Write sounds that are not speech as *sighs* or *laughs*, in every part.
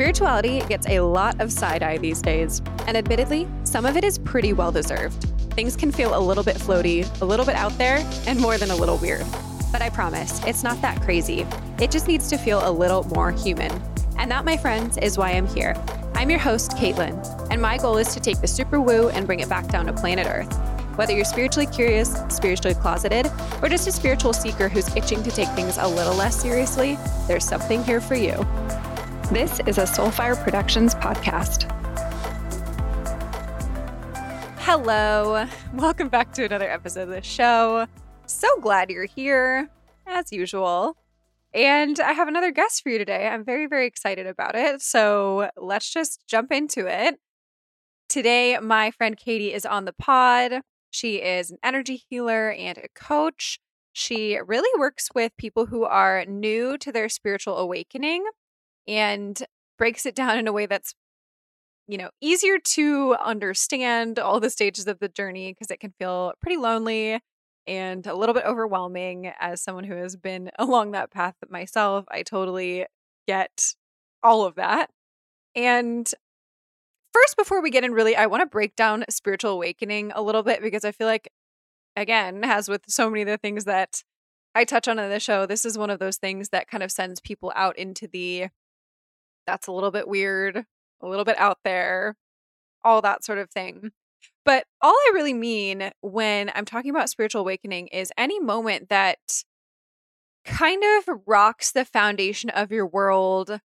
Spirituality gets a lot of side eye these days, and admittedly, some of it is pretty well deserved. Things can feel a little bit floaty, a little bit out there, and more than a little weird. But I promise, it's not that crazy. It just needs to feel a little more human. And that, my friends, is why I'm here. I'm your host, Caitlin, and my goal is to take the super woo and bring it back down to planet Earth. Whether you're spiritually curious, spiritually closeted, or just a spiritual seeker who's itching to take things a little less seriously, there's something here for you. This is a Soulfire Productions podcast. Hello. Welcome back to another episode of the show. So glad you're here, as usual. And I have another guest for you today. I'm very, very excited about it. So let's just jump into it. Today, my friend Katie is on the pod. She is an energy healer and a coach. She really works with people who are new to their spiritual awakening and breaks it down in a way that's you know easier to understand all the stages of the journey because it can feel pretty lonely and a little bit overwhelming as someone who has been *laughs* along that path myself i totally get all of that. And first before we get in really i want to break down spiritual awakening a little bit because i feel like again as with so many of the things that i touch on in the show this is one of those things that kind of sends people out into the that's a little bit weird, a little bit out there, all that sort of thing. But all I really mean when I'm talking about spiritual awakening is any moment that kind of rocks the foundation of your world,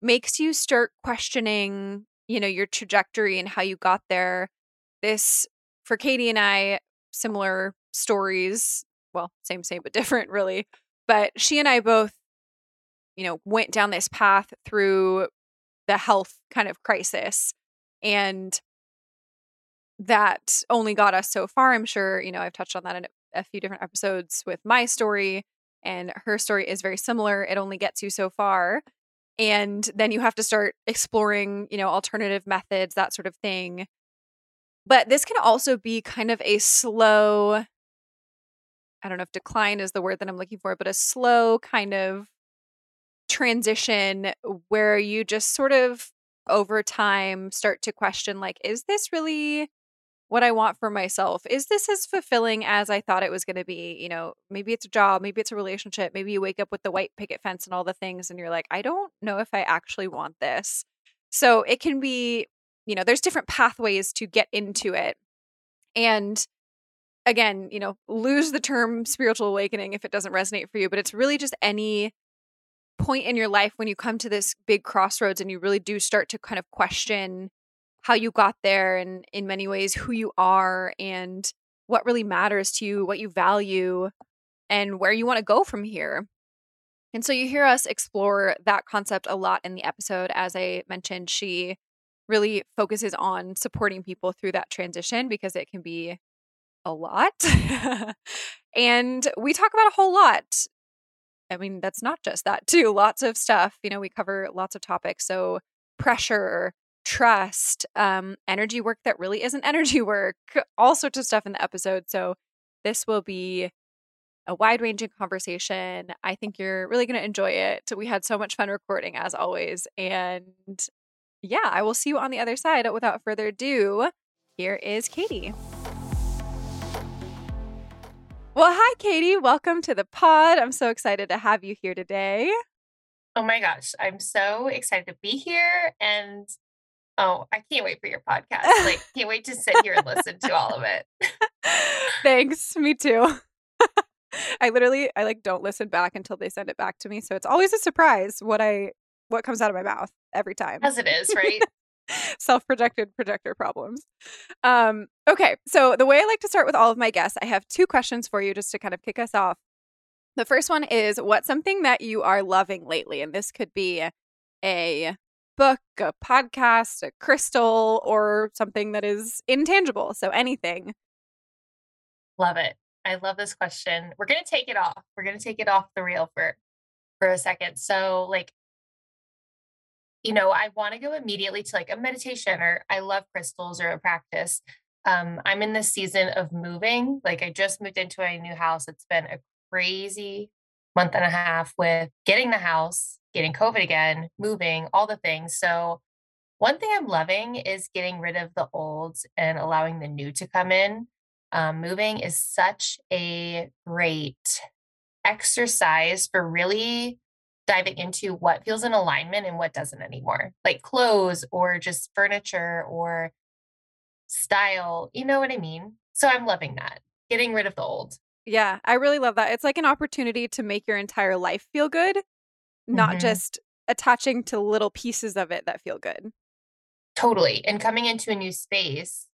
makes you start questioning, you know, your trajectory and how you got there. This, for Katie and I, similar stories. Well, same, same, but *laughs* different, really. But she and I both you know, went down this path through the health kind of crisis. And that only got us so far. I'm sure, you know, I've touched on that in a few different episodes with my story, and her story is very similar. It only gets you so far. And then you have to start exploring, you know, alternative methods, that sort of thing. But this can also be kind of a slow, I don't know if decline is the word that I'm looking for, but a slow kind of transition where you just sort of over time start to question like is this really what I want for myself? Is this as fulfilling as I thought it was going to be? You know, maybe it's a job, maybe it's a relationship, maybe you wake up with the white picket fence and all the things and you're like, I don't know if I actually want this. So it can be, you know, there's different pathways to get into it. And again, you know, lose the term spiritual awakening if it doesn't resonate for you, but it's really just any point in your life when you come to this big crossroads and you really do start to kind of question how you got there and in many ways who you are and what really matters to you, what you value, and where you want to go from here. And so you hear us explore that concept a lot in the episode. As I mentioned, she really focuses on supporting people through that transition because it can be a lot. *laughs* and we talk about a whole lot I mean, that's not just that, too. Lots of stuff. You know, we cover lots of topics. So, pressure, trust, um, energy work that really isn't energy *laughs* work, all sorts of stuff in the episode. So, this will be a wide ranging conversation. I think you're really going to enjoy it. We had so much fun recording, as always. And yeah, I will see you on the other side. Without further ado, here is Katie. Well, hi, Katie. Welcome to the pod. I'm so excited to have you here today. Oh my gosh. I'm so excited to be here. And oh, I can't wait for your podcast. Like, *laughs* can't wait to sit here and listen to all of it. *laughs* Thanks. Me too. *laughs* I literally, I like don't listen back until they send it back to me. So it's always a surprise what I, what comes out of my mouth every time. As it is, right? *laughs* self-projected projector problems. Um, okay, so the way I like to start with all of my guests, I have two questions for you just to kind of kick us off. The first one is what's something that you are loving lately? And this could be a book, a podcast, a crystal, or something that is intangible. So anything. Love it. I love this question. We're gonna take it off. We're gonna take it off the reel for for a second. So like you know, I want to go immediately to like a meditation or I love crystals or a practice. Um, I'm in this season of moving. Like I just moved into a new house. It's been a crazy month and a half with getting the house, getting COVID again, moving, all the things. So, one thing I'm loving is getting rid of the old and allowing the new to come in. Um, moving is such a great exercise for really diving into what feels in alignment and what doesn't anymore, like clothes or just furniture or style. You know what I mean? So I'm loving that, getting rid of the old. Yeah, I really love that. It's like an opportunity to make your entire life feel good, not Mhm. just attaching to little pieces of it that feel good. Totally. And coming into a new space,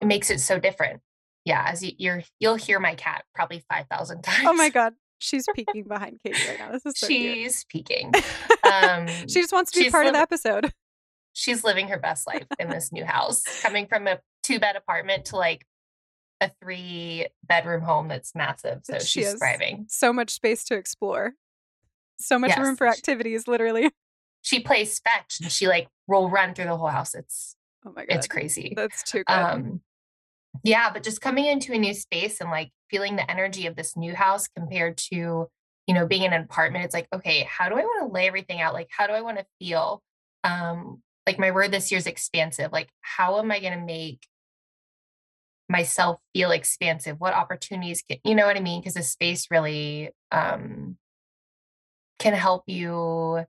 it makes it so different. Yeah, as you, you're, you'll hear my cat probably five thousand times. *laughs* Oh my god, she's peeking behind Katie right now. This is so cute. she's peeking. *laughs* Um, she just wants to be part of the episode. *laughs* she's living her best life in this new house, coming from a two bed apartment to like a three bedroom home that's massive. So She she's thriving. So much space to explore. So much room for activities, literally. *laughs* She plays fetch and she like will run through the whole house. It's Oh my god. it's crazy. That's too good. um yeah but just coming into a new space and like feeling the energy of this new house compared to you know being in an apartment it's like okay how do i want to lay everything out? Like how do i want to feel um like my word this year is expansive. Like how am i going to make myself feel expansive? What opportunities can you know what i mean? Because the space really um can help you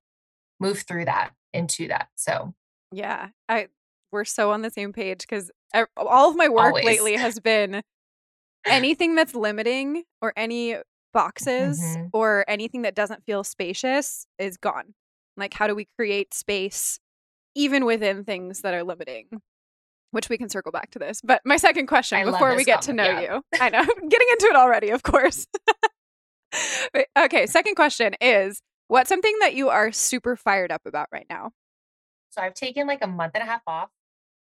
move through that into that so. Yeah, I we're so on the same page because all of my work Always. lately has been anything that's limiting or any boxes Mhm. or anything that doesn't feel spacious is gone. Like, how do we create space even within things that are limiting? Which we can circle back to this. But my second question I before we get to know yeah. you, I know, *laughs* getting into it already, of course. *laughs* But- okay, second question is what's something that you are super fired up about right now? So I've taken like a month and a half off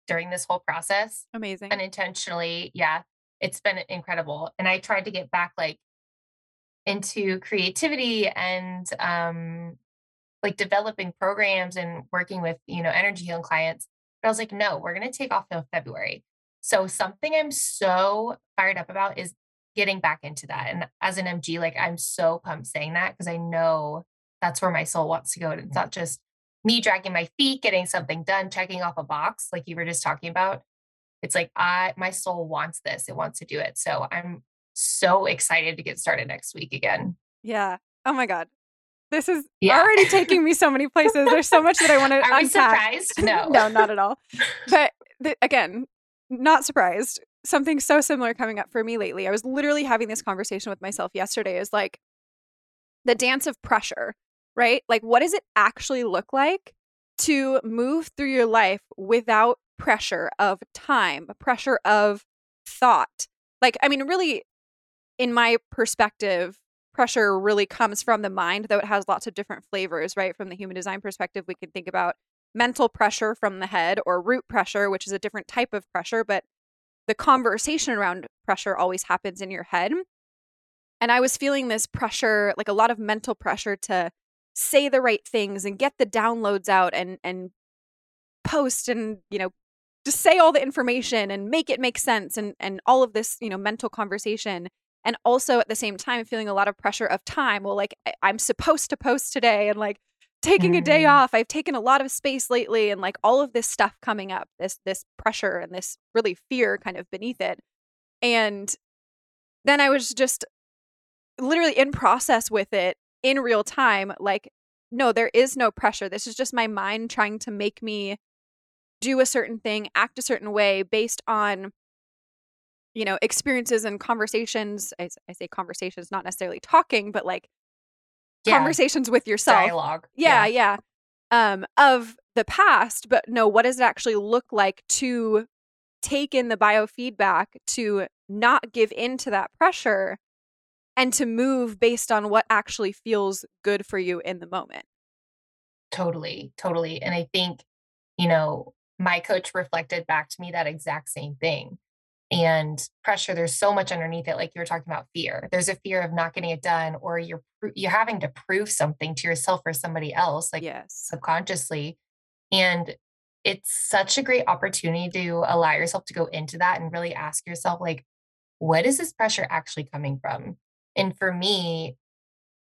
during this whole process Amazing. unintentionally. Yeah, it's been incredible. And I tried to get back like into creativity and um like developing programs and working with, you know, energy healing clients. But I was like, no, we're going to take off in February. So something I'm so fired up about is getting back into that. And as an MG, like I'm so pumped saying that because I know that's where my soul wants to go. And it's not just me dragging my feet, getting something done, checking off a box, like you were just talking about. It's like I my soul wants this. It wants to do it. So I'm so excited to get started next week again. Yeah. Oh my god. This is Yeah. already taking me so many places. There's so much that I want to *laughs* Are we surprised? *laughs* No. no, not at all. *laughs* But th- again, not surprised. Something so similar coming up for me lately. I was literally having this conversation with myself yesterday is like the dance of pressure, right? Like what does it actually look like to move through your life without pressure of time, pressure of thought? Like I mean really in my perspective, pressure really comes from the mind, though it has lots of different flavors, right? From the human design perspective, we can think about mental pressure from the head or root pressure, which is a different type of pressure, but the conversation around pressure always happens in your head. And I was feeling this pressure, like a lot of mental pressure to say the right things and get the downloads out and and post and, you know, just say all the information and make it make sense and and all of this, you know, mental conversation. And also at the same time feeling a lot of pressure of time. Well like I- i'm supposed to post today and like taking a day Mm. off. I've taken a lot of space lately and like all of this stuff coming up this this pressure and this really fear kind of beneath it. And then i was just literally in process with it in real time like no there is no pressure. This is just my mind trying to make me do a certain thing act a certain way based on you know experiences and conversations I say conversations not necessarily talking but like Yeah, conversations with yourself. Dialogue. yeah, yeah. Um of the past but no what does it actually look like to take in the biofeedback to not give in to that pressure and to move based on what actually feels good for you in the moment Totally, totally. And I think, you know, my coach reflected back to me that exact same thing. And pressure, there's so much underneath it. Like you were talking about fear. There's a fear of not getting it done, or you're you're having to prove something to yourself or somebody else, like yes subconsciously. And it's such a great opportunity to allow yourself to go into that and really ask yourself, like, what is this pressure actually coming from? And for me,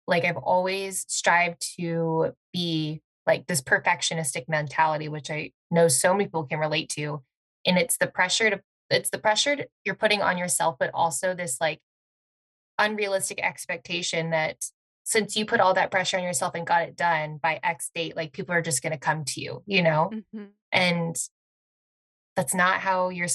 like I've always strived to be like this perfectionistic mentality, which I know so many people can relate to. And it's the pressure to, it's the pressure to, you're putting on yourself, but also this like unrealistic expectation that since you put all that pressure on yourself and got it done by X date, like people are just going to come to you, you know? Mm-hmm. And that's not how you're,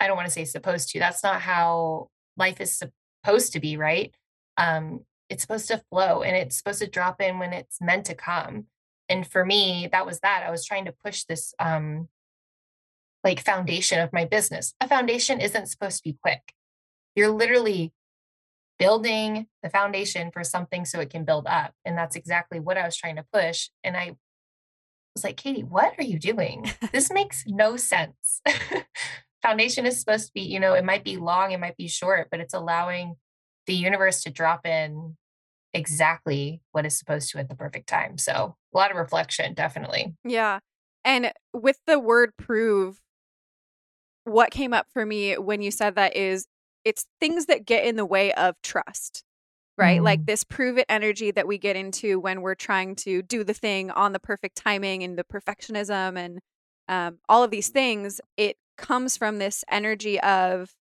I don't want to say supposed to, that's not how life is supposed to be, right? Um, it's supposed to flow and it's supposed to drop in when it's meant to come and for me that was that i was trying to push this um like foundation of my business. A foundation isn't supposed to be quick. You're literally building the foundation for something so it can build up and that's exactly what i was trying to push and i was like katie what are you doing? *laughs* This makes no sense *laughs* foundation is supposed to be you know it might be long it might be short but it's allowing the universe to drop in exactly what is supposed to at the perfect time. So a lot of reflection, definitely. Yeah. And with the word prove, what came up for me when you said that is it's things that get in the way of trust, right? Mm. Like this prove it energy that we get into when we're trying to do the thing on the perfect timing and the perfectionism and um, all of these things. It comes from this energy of,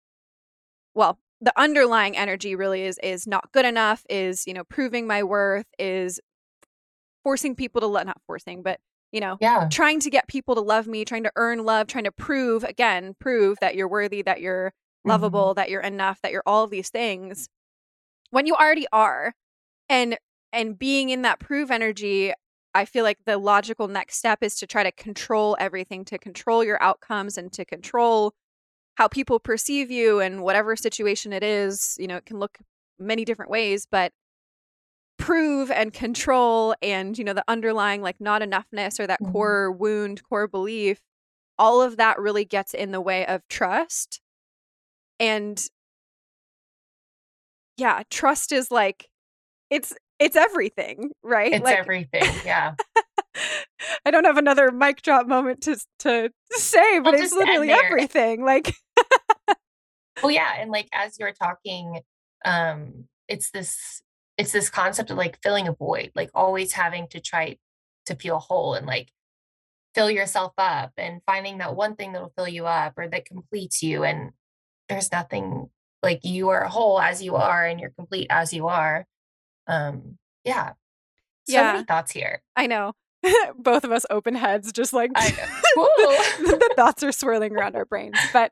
well, the underlying energy really is is not good enough is you know proving my worth is forcing people to love not forcing but you know yeah trying to get people to love me trying to earn love trying to prove again prove that you're worthy that you're mm-hmm. lovable mm-hmm. that you're enough that you're all of these things when you already are and and being in that prove energy i feel like the logical next step is to try to control everything to control your outcomes and to control how people perceive you and whatever situation it is, you know, it can look many different ways, but prove and control and, you know, the underlying like not enoughness or that mm-hmm. core wound, core belief, all of that really gets in the way of trust. And yeah, trust is like it's it's everything, right? It's like, everything. Yeah. *laughs* I don't have another mic drop moment to to say, but it's literally everything. Like well, yeah, and like as you're talking, um, it's this it's this concept of like filling a void, like always having to try to feel whole and like fill yourself up and finding that one thing that'll fill you up or that completes you. And there's nothing like you are whole as you are and you're complete as you are. Um, yeah. So yeah. many thoughts here. I know. *laughs* both of us open heads, just like *laughs* *laughs* the thoughts are swirling around our brains. But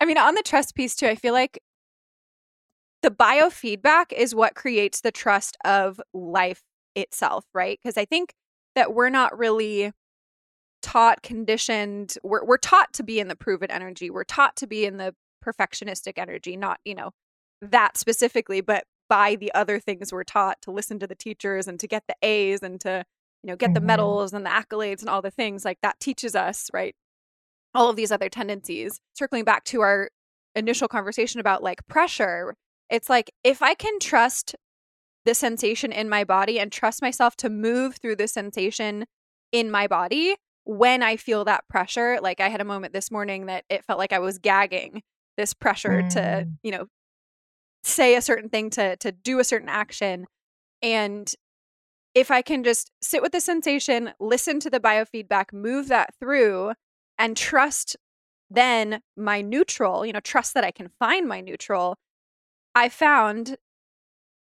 I mean, on the trust piece too, I feel like the biofeedback is what creates the trust of life itself, right? Because I think that we're not really taught, conditioned, we're, we're taught to be in the proven energy. We're taught to be in the perfectionistic energy, not, you know, that specifically, but by the other things we're taught to listen to the teachers and to get the A's and to you know, get mm-hmm. the medals and the accolades and all the things like that teaches us, right? All of these other tendencies. Circling back to our initial conversation about like pressure, it's like if I can trust the sensation in my body and trust myself to move through the sensation in my body when I feel that pressure, like I had a moment this morning that it felt like I was gagging this pressure mm. to, you know, say a certain thing to to do a certain action and if I can just sit with the sensation, listen to the biofeedback, move that through, and trust then my neutral, you know, trust that I can find my neutral, I found,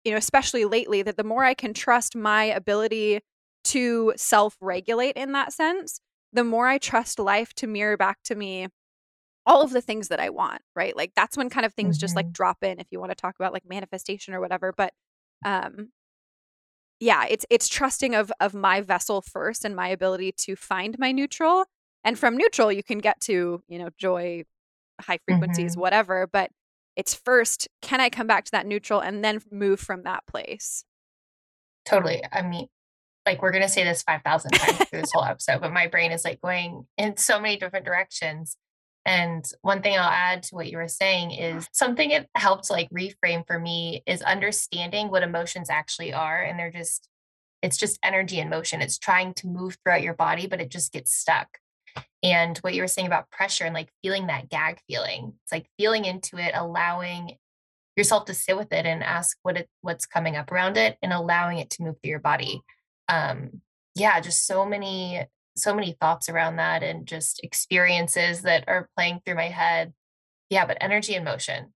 you know, especially lately, that the more I can trust my ability to self regulate in that sense, the more I trust life to mirror back to me all of the things that I want, right? Like that's when kind of things mm-hmm. just like mm-hmm. drop in if you want to talk about like manifestation or whatever. But um yeah, it's it's trusting of of my vessel first and my ability to find my neutral. And from neutral you can get to, you know, joy, high frequencies, mm-hmm. whatever, but it's first can I come back to that neutral and then move from that place? Totally. I mean, like we're going to say this 5000 times through this whole *laughs* episode, but my brain is like going in so many different directions. And one thing I'll add to what you were saying is something it helped like reframe for me is understanding what emotions actually are. And they're just, it's just energy in motion. It's trying to move throughout your body, but it just gets stuck. And what you were saying about pressure and like feeling that gag feeling, it's like feeling into it, allowing yourself to sit with it and ask what it what's coming up around it and allowing it to move through your body. Um, yeah, just so many so many thoughts around that and just experiences that are playing through my head. Yeah, but energy and motion.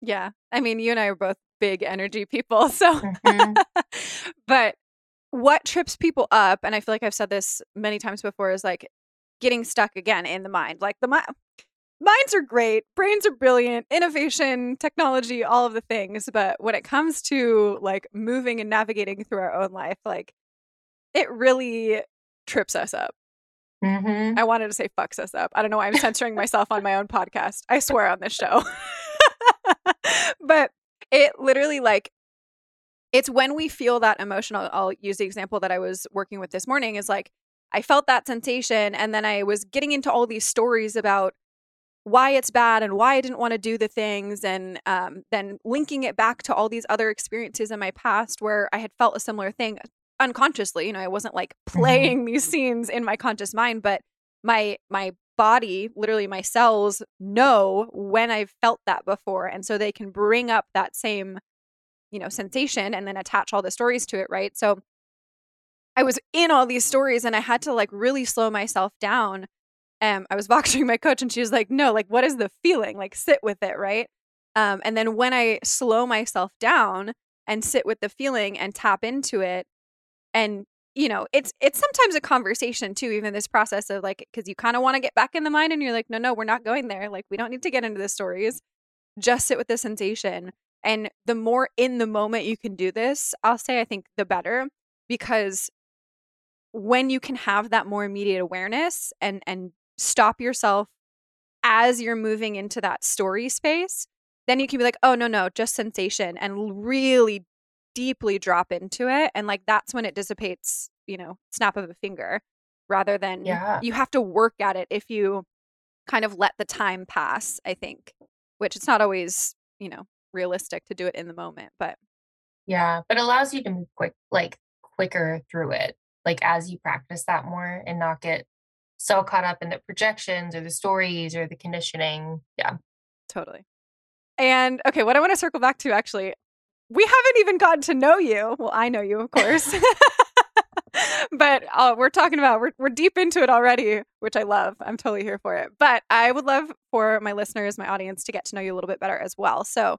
Yeah. I mean, you and I are both big energy people. *laughs* So, mm-hmm. *laughs* but what trips people up, and I feel like I've said this many times before, is like getting stuck again in the mind. Like the mind, minds are great, brains are brilliant, innovation, technology, all of the things. But when it comes to like moving and navigating through our own life, like it really trips us up. Mm-hmm. I wanted to say fucks us up. I don't know why I'm censoring myself on my own podcast. I swear on this show. *laughs* but it literally like it's when we feel that emotional I'll use the example that I was working with this morning is like I felt that sensation and then I was getting into all these stories about why it's bad and why I didn't want to do the things and um, then linking it back to all these other experiences in my past where I had felt a similar thing unconsciously you know I wasn't like mm-hmm. playing these scenes in my conscious mind but my my body, literally my cells, know when I've felt that before. And so they can bring up that same, you know, sensation and then attach all the stories to it, right? So I was in all these stories and I had to like really slow myself down. Um, I was *laughs* voxing my coach and she was like, no, like, what is the feeling? Like, sit with it, right? Um, and then when I slow myself down and sit with the feeling and tap into it and you know it's it's sometimes a conversation too even this process of like because you kind of want to get back in the mind and you're like no no we're not going there. Like we don't need to get into the stories. Just sit with the sensation. And the more in the moment you can do this i'll say i think the better because when you can have that more immediate awareness and and stop yourself as you're moving into that story space then you can be like oh no no just sensation and really deeply drop into it and like that's when it dissipates you know snap of a finger rather than yeah. you have to work at it if you kind of let the time pass i think which it's not always you know realistic to do it in the moment but yeah but it allows you to move quick like quicker through it like as you practice that more and not get so caught up in the projections or the stories or the conditioning yeah totally and okay what i want to circle back to actually we haven't even gotten to know you. Well, I know you, of course. *laughs* *laughs* but uh, we're talking about we're we're deep into it already, which I love. I'm totally here for it. But I would love for my listeners, my audience, to get to know you a little bit better as well. So,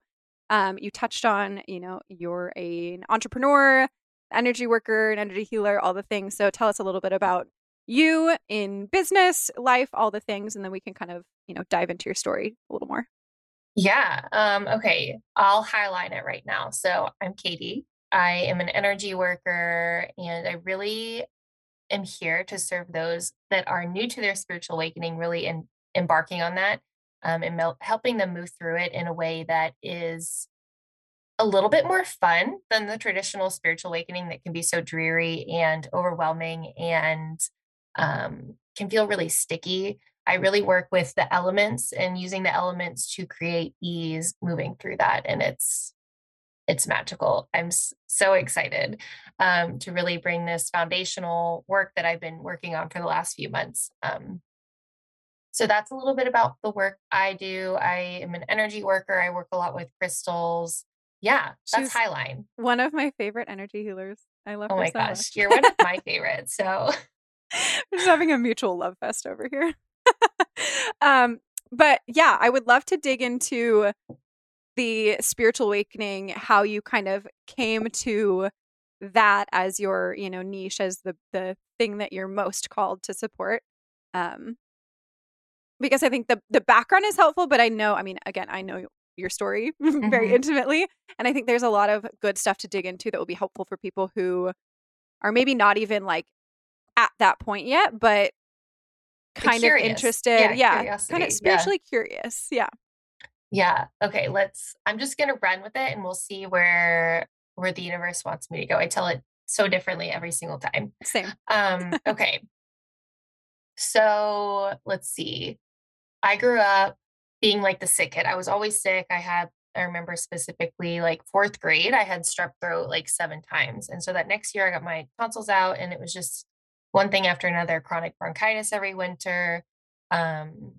um, you touched on, you know, you're a, an entrepreneur, energy worker, an energy healer, all the things. So, tell us a little bit about you in business, life, all the things, and then we can kind of, you know, dive into your story a little more. Yeah. Um, okay. I'll highlight it right now. So I'm Katie. I am an energy worker and I really am here to serve those that are new to their spiritual awakening, really in, embarking on that um, and mel- helping them move through it in a way that is a little bit more fun than the traditional spiritual awakening that can be so dreary and overwhelming and um, can feel really sticky. I really work with the elements and using the elements to create ease moving through that. And it's it's magical. I'm so excited um, to really bring this foundational work that I've been working on for the last few months. Um, so that's a little bit about the work I do. I am an energy worker. I work a lot with crystals. Yeah, that's She's Highline. One of my favorite energy healers. I love. Oh my so gosh, much. you're one of my *laughs* favorites. So we're just having a mutual love fest over here. Um, but yeah, I would love to dig into the spiritual awakening, how you kind of came to that as your, you know, niche as the the thing that you're most called to support. Um, because I think the the background is helpful, but I know, I mean, again, I know your story *laughs* mm-hmm. very intimately, and I think there's a lot of good stuff to dig into that will be helpful for people who are maybe not even like at that point yet, but kind of interested. Yeah, yeah kind of spiritually yeah. curious. Yeah. Yeah. Okay. Let's. I'm just gonna run with it, and we'll see where where the universe wants me to go. I tell it so differently every single time. Same. Um. *laughs* Okay. so let's see. I grew up being like the sick kid. I was always sick. I had. I remember specifically like fourth grade, I had strep throat like seven times. And so that next year I got my tonsils out and it was just one thing after another chronic bronchitis every winter. Um,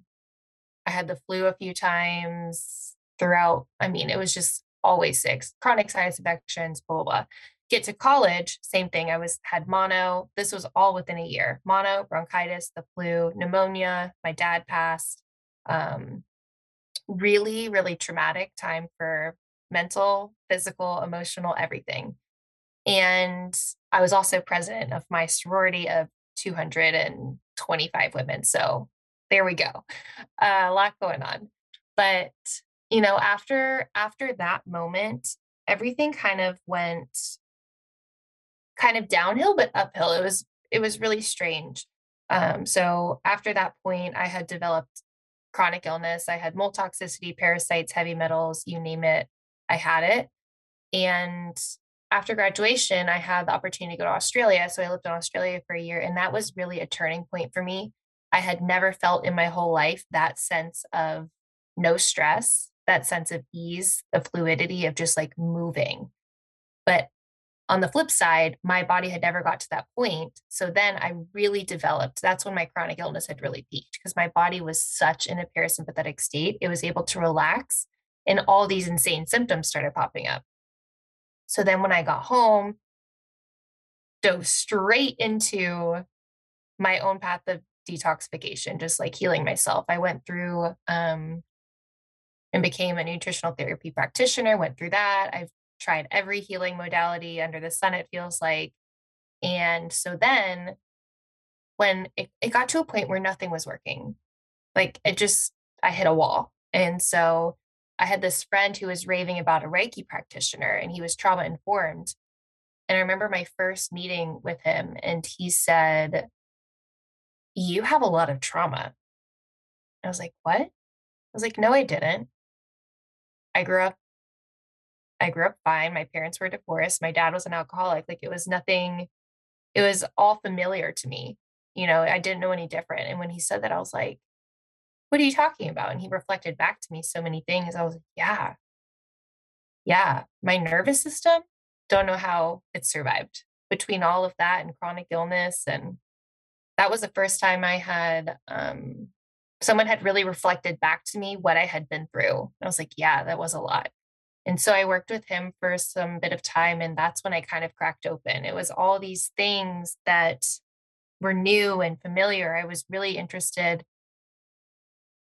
I had the flu a few times throughout. I mean, it was just always sick, chronic sinus infections, blah, blah, blah. Get to college, same thing. I was had mono. This was all within a year. Mono, bronchitis, the flu, pneumonia. My dad passed. Um, really, really traumatic time for mental, physical, emotional, everything. And I was also president of my sorority of 225 women. So there we go. Uh, a lot going on. But, you know, after after that moment, everything kind of went kind of downhill but uphill. It was it was really strange. Um, so after that point, I had developed chronic illness. I had mold toxicity, parasites, heavy metals, you name it, I had it. And after graduation, I had the opportunity to go to Australia. So I lived in Australia for a year, and that was really a turning point for me. I had never felt in my whole life that sense of no stress, that sense of ease, the fluidity of just like moving. But on the flip side, my body had never got to that point. So then I really developed. That's when my chronic illness had really peaked because my body was such in a parasympathetic state. It was able to relax and all these insane symptoms started popping up. So then when I got home, dove straight into my own path of detoxification, just like healing myself. I went through um, and became a nutritional therapy practitioner, went through that. I've tried every healing modality under the sun, it feels like. And so then when it, it got to a point where nothing was working, like it just, I hit a wall. And so I had this friend who was raving about a Reiki practitioner and he was trauma informed. And I remember my first meeting with him, and he said, You have a lot of trauma. I was like, What? I was like, No, I didn't. I grew up I grew up fine. My parents were divorced. My dad was an alcoholic. Like it was nothing, it was all familiar to me. You know, I didn't know any different. And when he said that, I was like, what are you talking about? And he reflected back to me so many things. I was like, yeah, yeah, my nervous system, don't know how it survived between all of that and chronic illness. And that was the first time I had, um, someone had really reflected back to me what I had been through. And I was like, yeah, that was a lot. And so I worked with him for some bit of time. And that's when I kind of cracked open. It was all these things that were new and familiar. I was really interested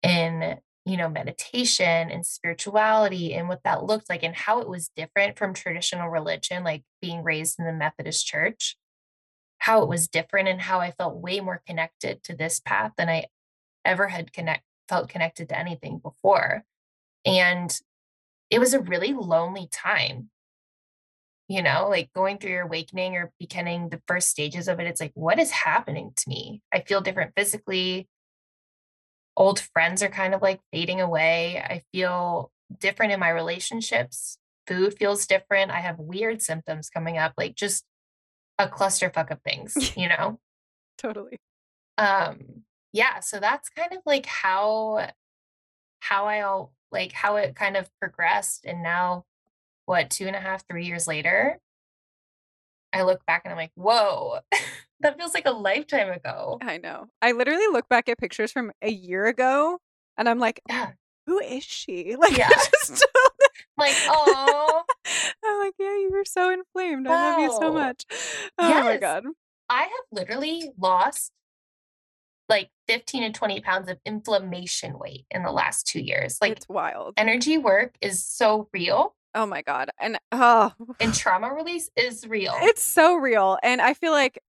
in, you know, meditation and spirituality and what that looked like and how it was different from traditional religion, like being raised in the Methodist church, how it was different and how I felt way more connected to this path than I ever had connect felt connected to anything before. And it was a really lonely time. You know like going through your awakening or beginning the first stages of it it's like what is happening to me? I feel different physically old friends are kind of like fading away. I feel different in my relationships. Food feels different. I have weird symptoms coming up like just a clusterfuck of things *laughs* you know? Totally. Um yeah so that's kind of like how how i all like how it kind of progressed. And now, what, two and a half, three years later, I look back and I'm like, whoa, *laughs* that feels like a lifetime ago. I know. I literally look back at pictures from a year ago and I'm like, who is she? *laughs* Like, yeah. just like, *laughs* oh, I'm like, yeah, you were so inflamed. I love you so much. *laughs* Oh yes. my God. I have literally lost like 15 to 20 pounds of inflammation weight in the last two years. Like it's wild. Energy work is so real. Oh my God. And oh and *sighs* trauma release is real. It's so real. And I feel like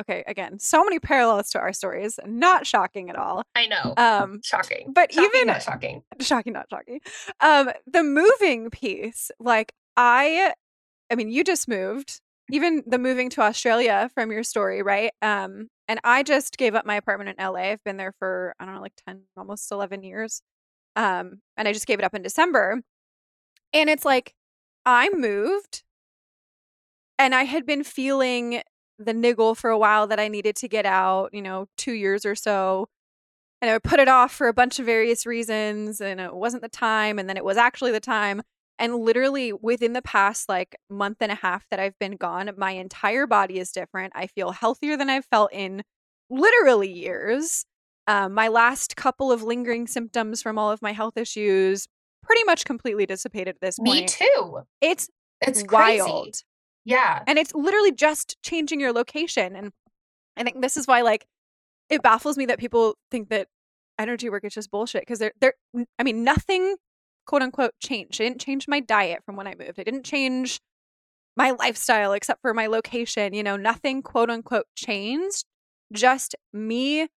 okay, again, so many parallels to our stories. Not shocking at all. I know. Um shocking. But shocking, even not shocking. Shocking, not shocking. Um, the moving piece, like I I mean, you just moved. Even the moving to Australia from your story, right? Um, and I just gave up my apartment in LA. I've been there for, I don't know, like 10, almost 11 years. Um, and I just gave it up in December. And it's like, I moved and I had been feeling the niggle for a while that I needed to get out, you know, two years or so. And I would put it off for a bunch of various reasons. And it wasn't the time. And then it was actually the time. And literally within the past like month and a half that I've been gone, my entire body is different. I feel healthier than I've felt in literally years. Um, my last couple of lingering symptoms from all of my health issues pretty much completely dissipated at this point. Me too. It's it's wild. Crazy. Yeah. And it's literally just changing your location. And I think this is why like it baffles me that people think that energy work is just bullshit because they're they're I mean nothing quote unquote changed. I didn't change my diet from when I moved. I didn't change my lifestyle except for my location. You know, nothing quote unquote changed. Just me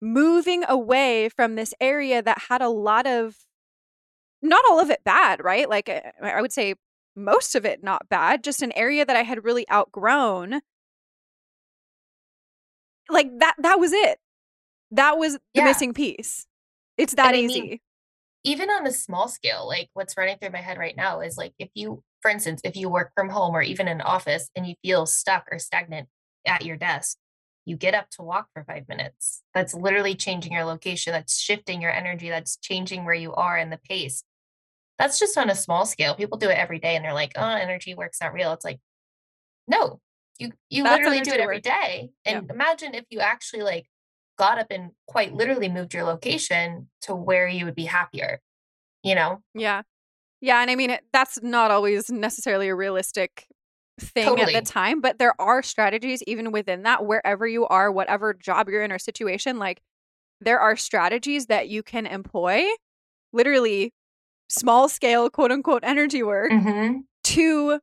moving away from this area that had a lot of not all of it bad, right? Like eh, I would say most of it not bad, just an area that I had really outgrown. Like that that was it. That was the yeah. missing piece. It's that easy. Mean, even on a small scale, like what's running through my head right now is like if you, for instance, if you work from home or even in an office and you feel stuck or stagnant at your desk, you get up to walk for five minutes. That's literally changing your location. That's shifting your energy. That's changing where you are and the pace. That's just on a small scale. People do it every day and they're like, oh, energy work's not real. It's like, no, you you That's literally do it every day. And yeah. imagine if you actually like got up and quite literally moved your location to where you would be happier, you know? Yeah. Yeah. And I mean, it, that's not always necessarily a realistic thing totally. at the time, but there are strategies even within that, wherever you are, whatever job you're in or situation, like there are strategies that you can employ literally small scale quote unquote energy work mm-hmm. to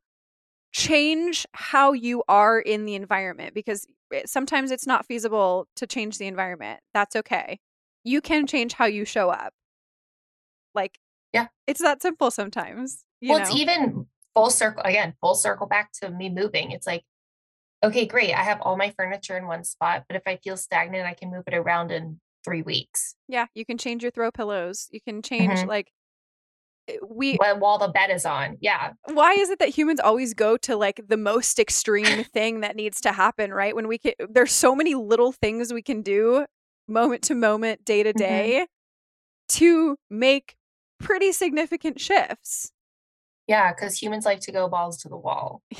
change how you are in the environment because sometimes it's not feasible to change the environment. That's okay. You can change how you show up. Like, yeah, it's that simple sometimes. well, know? it's even full circle again, full circle back to me moving. It's like, okay, great. I have all my furniture in one spot, but if I feel stagnant, I can move it around in three weeks. Yeah, you can change your throw pillows. You can change mm-hmm. like we while the bed is on. Yeah. Why is it that humans always go to like the most extreme *laughs* thing that needs to happen, right? When we can there's so many little things we can do moment to moment, day to mm-hmm. day to make pretty significant shifts. Yeah, because humans like to go balls to the wall. *laughs*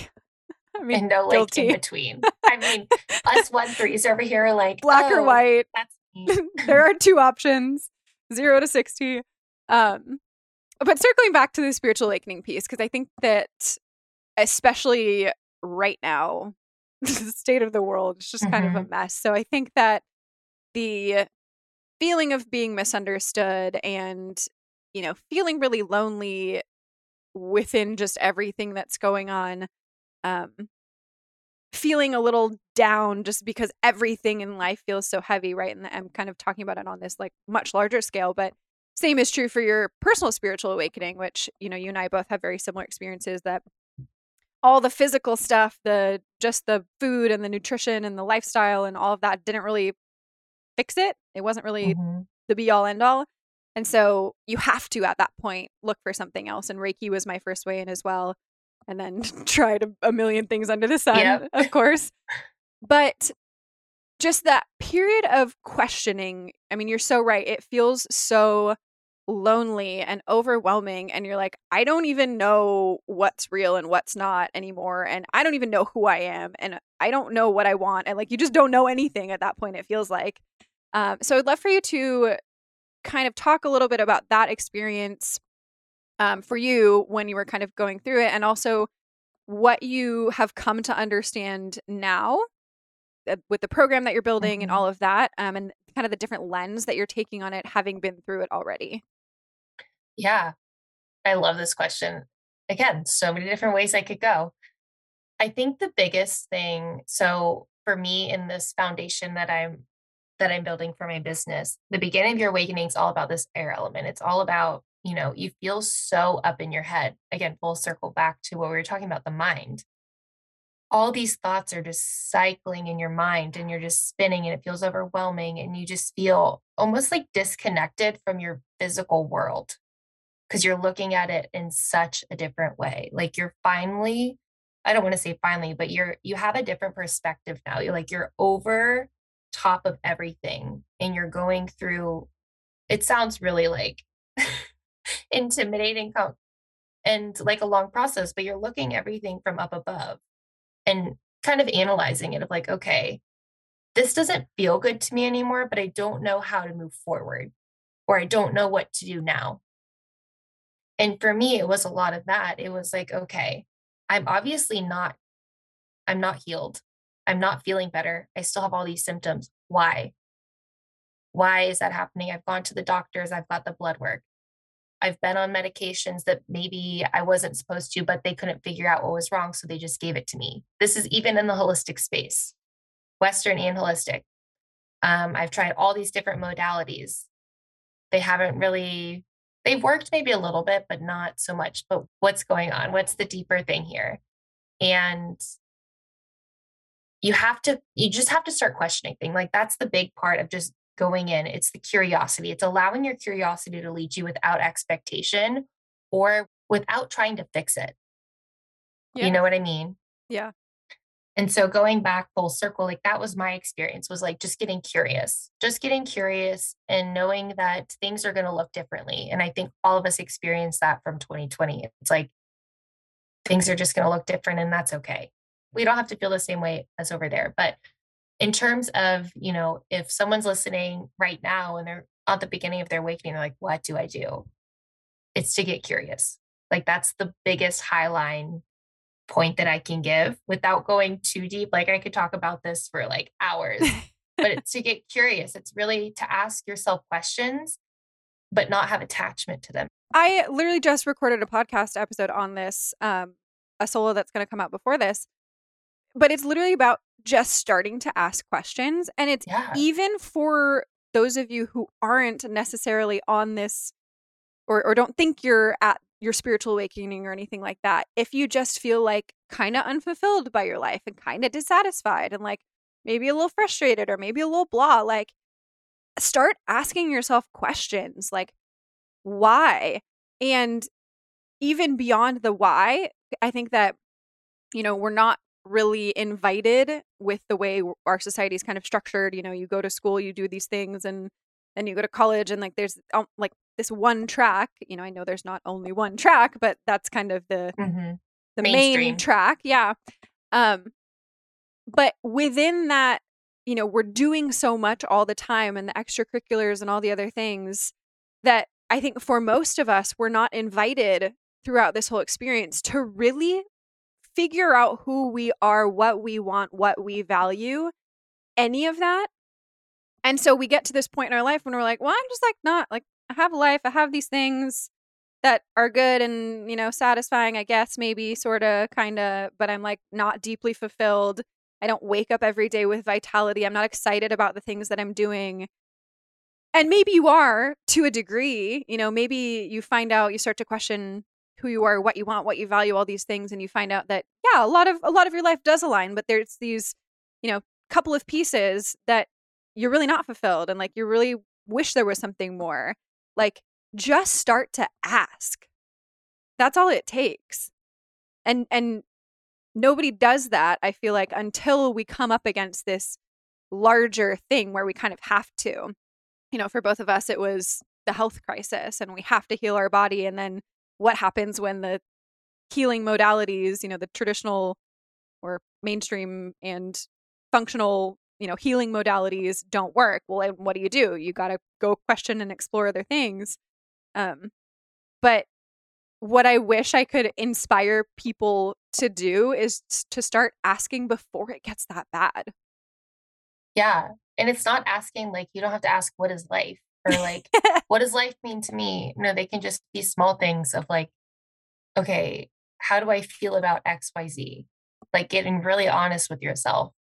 I mean, and no like guilty. in between. I mean, *laughs* us one threes over here are like black oh, or white. That's there are two options, zero to sixty. Um, but circling back to the spiritual awakening piece, because I think that especially right now, *laughs* the state of the world is just mm-hmm. kind of a mm-hmm. mess. So I think that the feeling of being misunderstood and, you know, feeling really lonely within just everything that's going on, um, feeling a little down just because everything in life feels so heavy, right? And I'm kind of talking about it on this like much larger scale, but same is true for your personal spiritual awakening, which, you know, you and I both have very similar experiences that all the physical stuff, the just the food and the nutrition and the lifestyle and all of that didn't really fix it. It wasn't really mm-hmm. the be all end all. And so you have to at that point look for something else. And Reiki was my first way in as well. And then *laughs* tried a, a million things under the sun, yep. of course. But just that period of questioning, I mean, you're so right. It feels so lonely and overwhelming and you're like I don't even know what's real and what's not anymore and I don't even know who I am and I don't know what I want and like you just don't know anything at that point it feels like um, so I'd love for you to kind of talk a little bit about that experience um, for you when you were kind of going through it and also what you have come to understand now with the program that you're building mm-hmm. and all of that um, and kind of the different lens that you're taking on it having been through it already yeah, I love this question. Again, so many different ways I could go. I think the biggest thing, so for me in this foundation that I'm that I'm building for my business, the beginning of your awakening is all about this air element. It's all about, you know, you feel so up in your head. Again, full circle back to what we were talking about, the mind. All these thoughts are just cycling in your mind and you're just spinning and it feels overwhelming and you just feel almost like disconnected from your physical world because you're looking at it in such a different way. Like you're finally, I don't want to say finally, but you're you have a different perspective now. You're like you're over top of everything and you're going through it sounds really like *laughs* intimidating and like a long process, but you're looking everything from up above and kind of analyzing it of like, okay, this doesn't feel good to me anymore, but I don't know how to move forward or I don't know what to do now And for me, it was a lot of that. It was like, okay, I'm obviously not, I'm not healed. I'm not feeling better. I still have all these symptoms. Why? Why is that happening? I've gone to the doctors, I've got the blood work. I've been on medications that maybe I wasn't supposed to, but they couldn't figure out what was wrong. So they just gave it to me. This is even in the holistic space, Western and holistic. Um, I've tried all these different modalities. They haven't really, they've worked maybe a little bit, but not so much. But what's going on? What's the deeper thing here? And you have to, you just have to start questioning things. Like that's the big part of just going in. It's the curiosity. It's allowing your curiosity to lead you without expectation or without trying to fix it. Yeah. You know what I mean? Yeah. And so going back full circle, like that was my experience was like just getting curious, just getting curious and knowing that things are going to look differently. And I think all of us experienced that from 2020. It's like things are just going to look different and that's okay. We don't have to feel the same way as over there. But in terms of, you know, if someone's listening right now and they're at the beginning of their awakening, they're like, what do I do? It's to get curious. Like that's the biggest highline point that I can give without going too deep. Like I could talk about this for like *laughs* hours, but it's to get curious. It's really to ask yourself questions, but not have attachment to them. I literally just recorded a podcast episode on this, um, a solo that's going to come out before this, but it's literally about just starting to ask questions. And it's yeah. even for those of you who aren't necessarily on this or, or don't think you're at your spiritual awakening or anything like that. If you just feel like kind of unfulfilled by your life and kind of dissatisfied and like maybe a little frustrated or maybe a little blah, like start asking yourself questions like, why? And even beyond the why, I think that, you know, we're not really invited with the way our society is kind of structured. You know, you go to school, you do these things, and then you go to college, and like there's um, like this one track. You know, I know there's not only one track, but that's kind of the mm-hmm. the Mainstream. main track. Yeah. Um, but within that, you know, we're doing so much all the time, and the extracurriculars and all the other things that I think for most of us, we're not invited throughout this whole experience to really figure out who we are, what we want, what we value, any of that. And so we get to this point in our life when we're like, well, I'm just like not like I have a life, I have these things that are good and, you know, satisfying, I guess, maybe sort of kind of, but I'm like not deeply fulfilled. I don't wake up every day with vitality. I'm not excited about the things that I'm doing. And maybe you are to a degree, you know, maybe you find out you start to question who you are, what you want, what you value, all these things, and you find out that yeah, a lot of a lot of your life does align, but there's these, you know, couple of pieces that you're really not fulfilled and like you really wish there was something more. Like just start to ask. That's all it takes. And and nobody does that, I feel like, until we come up against this larger thing where we kind of have to. You know, for both of us, it was the health crisis and we have to heal our body. And then what happens when the healing modalities, you know, the traditional or mainstream and functional, you know, healing modalities don't work. Well, what do you do? You got to go question and explore other things. Um, but what I wish I could inspire people to do is to start asking before it gets that bad. Yeah. And it's not asking like you don't have to ask what is life or like *laughs* what does life mean to me? No they can just be small things of like okay how do i feel about xyz like getting really honest with yourself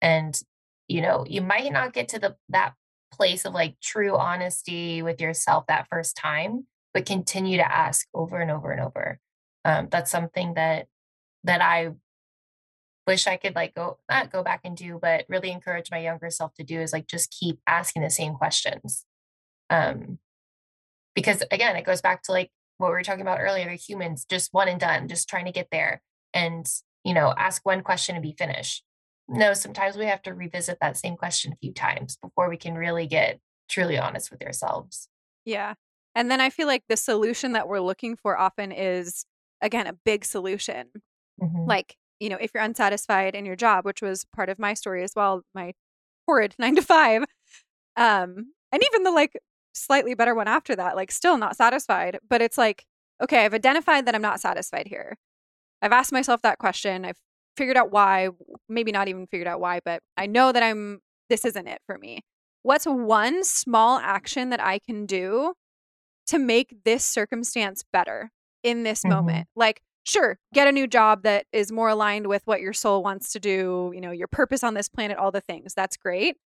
and you know you might not get to the that place of like true honesty with yourself that first time but continue to ask over and over and over. Um, that's something that that i wish i could like go not go back and do but really encourage my younger self to do is like just keep asking the same questions um, because again, it goes back to like what we were talking about earlier, humans just one and done, just trying to get there and, you know, ask one question and be finished. No, sometimes we have to revisit that same question a few times before we can really get truly honest with ourselves. Yeah. And then I feel like the solution that we're looking for often is, again, a big solution. Mm-hmm. Like, you know, if you're unsatisfied in your job, which was part of my story as well, my horrid *laughs* nine to five, um, and even the like slightly better one after that, like still not satisfied. But it's like, okay, I've identified that I'm not satisfied here. I've asked myself that question. I've figured out why, maybe not even figured out why, but I know that I'm, this isn't it for me. What's one small action that I can do to make this circumstance better in this mm-hmm. moment? Like, sure, get a new job that is more aligned with what your soul wants to do, you know, your purpose on this planet, all the things. That's great.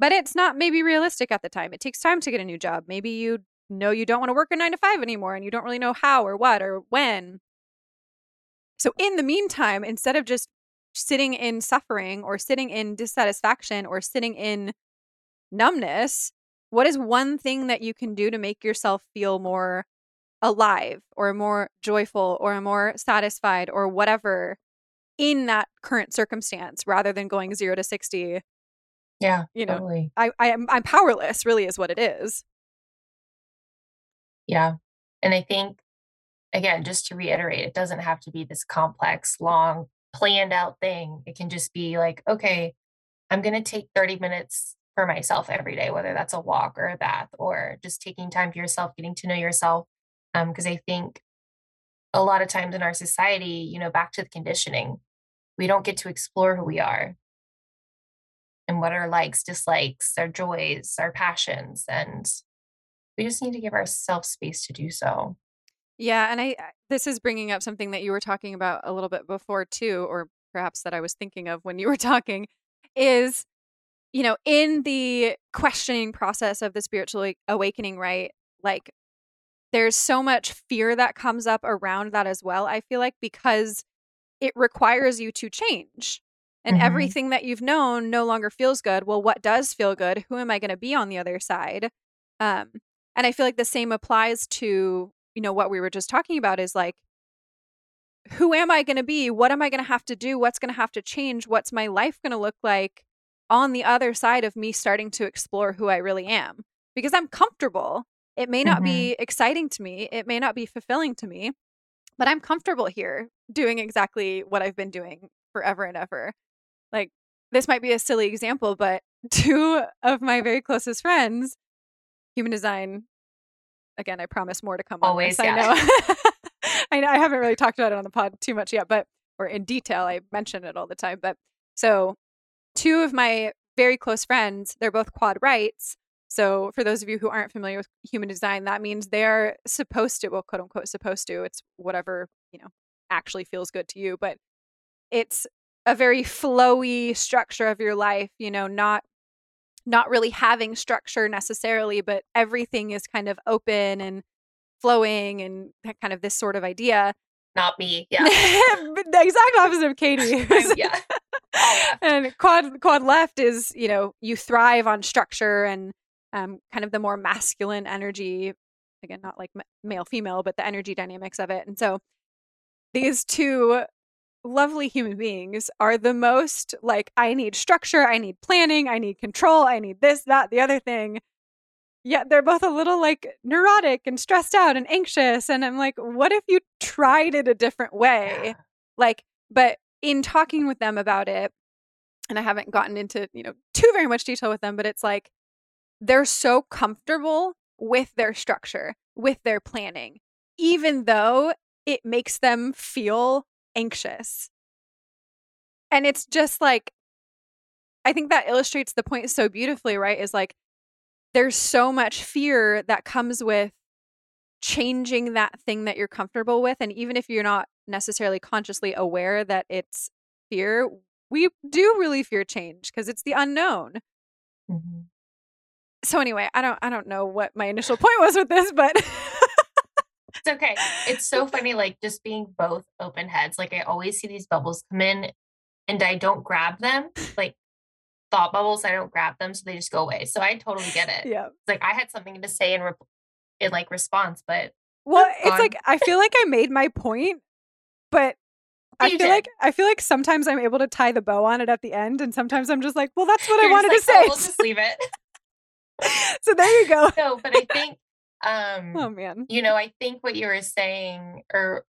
But it's not maybe realistic at the time. It takes time to get a new job. Maybe you know you don't want to work a nine to five anymore and you don't really know how or what or when. So, in the meantime, instead of just sitting in suffering or sitting in dissatisfaction or sitting in numbness, what is one thing that you can do to make yourself feel more alive or more joyful or more satisfied or whatever in that current circumstance rather than going 0 to 60 yeah you know totally. i i am i'm powerless really is what it is yeah and i think again just to reiterate it doesn't have to be this complex long planned out thing it can just be like okay i'm going to take 30 minutes for myself every day, whether that's a walk or a bath or just taking time for yourself, getting to know yourself. Because um, I think a lot of times in our society, you know, back to the conditioning, we don't get to explore who we are and what our likes, dislikes, our joys, our passions. And we just need to give ourselves space to do so. Yeah. And I, this is bringing up something that you were talking about a little bit before, too, or perhaps that I was thinking of when you were *laughs* talking, is you know, in the questioning process of the spiritual awakening, right? Like there's so much fear that comes up around that as well, I feel like, because it requires you to change. And mm-hmm. everything that you've known no longer feels good. Well, what does feel good? Who am I going to be on the other side? Um, and I feel like the same applies to, you know, what we were just talking about is like, who am I going to be? What am I going to have to do? What's going to have to change? What's my life going to look like? on the other side of me starting to explore who I really am because I'm comfortable. It may not mm-hmm. be exciting to me, it may not be fulfilling to me, but I'm comfortable here doing exactly what I've been doing forever and ever. Like, this might be a silly example, but *laughs* two of my very closest friends, human design, again, I promise more to come Always, on this. Yeah. I know. *laughs* I know I haven't really talked about it on the pod too much yet, but or in detail. I mention it all the time. But so two of my very close friends, they're both quad rights. So, for those of you who aren't familiar with human design, that means they're supposed to, well, quote unquote, supposed to. It's whatever, you know, actually feels good to you, but it's a very flowy structure of your life, you know, not not really having structure necessarily, but everything is kind of open and flowing and kind of this sort of idea. Not me. *laughs* Yeah. the exact opposite of Katie. *laughs* yeah. *laughs* and quad quad left is you know you thrive on structure and um, kind of the more masculine energy again not like male female but the energy dynamics of it and so these two lovely human beings are the most like i need structure i need planning i need control i need this that the other thing. Yet they're both a little like neurotic and stressed out and anxious and i'm like what if you tried it a different way? *sighs* Like but in talking with them about it, and I haven't gotten into, you know, too very much detail with them, but it's like they're so comfortable with their structure, with their planning, even though it makes them feel anxious. And it's just like, I think that illustrates the point so beautifully, right? Is like, there's so much fear that comes with changing that thing that you're comfortable with. And even if you're not necessarily consciously aware that it's fear, we do really fear change because it's the unknown. Mm-hmm. So anyway, I don't I don't know what my initial point was with this, but *laughs* it's okay. It's so funny, like just being both open heads. Like I always see these bubbles come in and I don't grab them. Like thought bubbles, I don't grab them, so they just go away. So I totally get it. Yeah. It's like I had something to say in re- in like response, but well, it's like I feel like I made my point, but I feel did. like I feel like sometimes I'm able to tie the bow on it at the end, and sometimes I'm just like, well, that's what You're I wanted like, to say. Oh, we'll *laughs* just leave it. so there you go. No, but I think, um, oh man, you know, I think what you were saying, or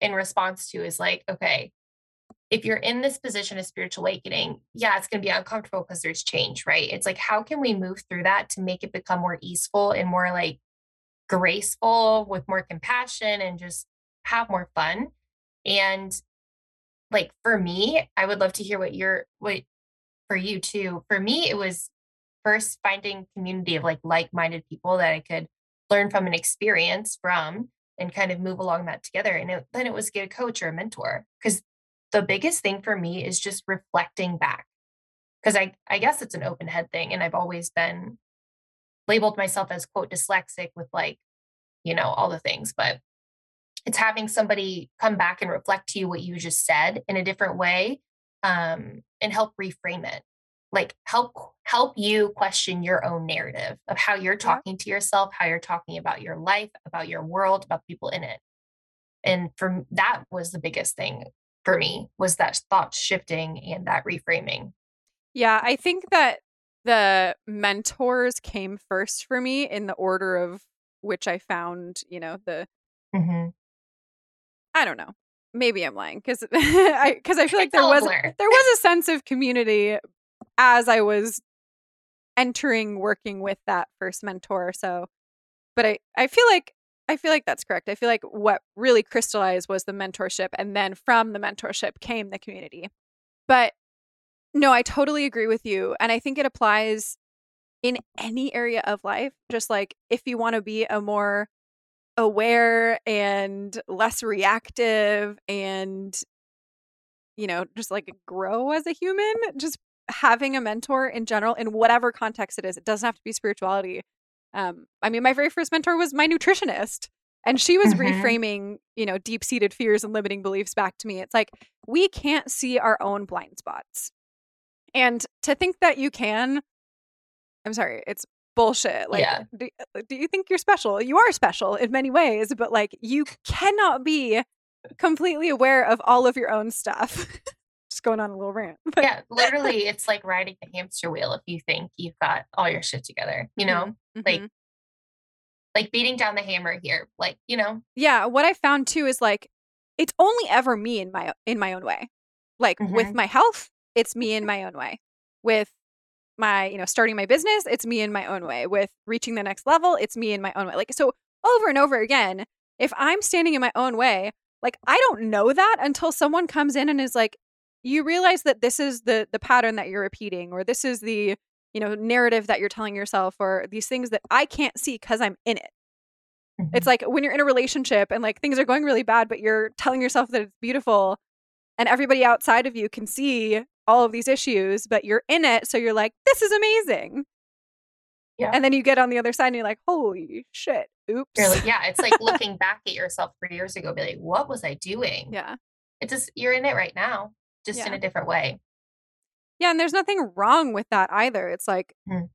in response to, is like, okay, if you're in this position of spiritual awakening, yeah, it's going to be uncomfortable because there's change, right? It's like, how can we move through that to make it become more easeful and more like graceful with more compassion and just have more fun? And like for me i would love to hear what you're what for you too. For me it was first finding community of like like-minded people that i could learn from an experience from and kind of move along that together and it, then it was get a coach or a mentor because the biggest thing for me is just reflecting back. Because I, I guess it's an open head thing and i've always been labeled myself as quote dyslexic with like you know all the things but it's having somebody come back and reflect to you what you just said in a different way um, and help reframe it like help help you question your own narrative of how you're talking to yourself how you're talking about your life about your world about people in it. And for that was the biggest thing for me was that thought shifting and that reframing. Yeah i think that the mentors came first for me in the order of which i found you know the mm-hmm. i don't know. Maybe i'm lying because *laughs* i because i feel like there was there was a sense of community as I was entering working with that first mentor. So, but I, I feel like I feel like that's correct. I feel like what really crystallized was the mentorship, and then from the mentorship came the community. But no, I totally agree with you. And I think it applies in any area of life. Just like if you want to be a more aware and less reactive and, you know, just like grow as a human, just having a mentor in general, in whatever context it is, it doesn't have to be spirituality. Um, I mean, my very first mentor was my nutritionist, and she was mm-hmm. reframing, you know, deep seated fears and limiting beliefs back to me. It's like we can't see our own blind spots. And to think that you can, I'm sorry, it's bullshit. Like, yeah. do, uh, do you think you're special? You are special in many ways, but like, you cannot be completely aware of all of your own stuff. *laughs* just going on a little rant. *laughs* But. Yeah, literally, it's like riding a hamster wheel if you think you've got all your shit together, you know? Mm-hmm. Like, like beating down the hammer here, like, you know? Yeah, what I found too is like, it's only ever me in my in my own way. Like mm-hmm. with my health, it's me in my own way. With my, you know, starting my business, it's me in my own way. With reaching the next level, it's me in my own way. Like so over and over again, if I'm standing in my own way, like I don't know that until someone comes in and is like, you realize that this is the the pattern that you're repeating or this is the you know narrative that you're telling yourself or these things that i can't see because i'm in it mm-hmm. it's like when you're in a relationship and like things are going really bad but you're telling yourself that it's beautiful and everybody outside of you can see all of these issues but you're in it so you're like this is amazing yeah. And then you get on the other side and you're like, holy shit, oops. Like, yeah, it's like *laughs* looking back at yourself three years ago, be like, what was I doing? Yeah. It's just, you're in it right now just yeah. in a different way. Yeah, and there's nothing wrong with that either. It's like mm.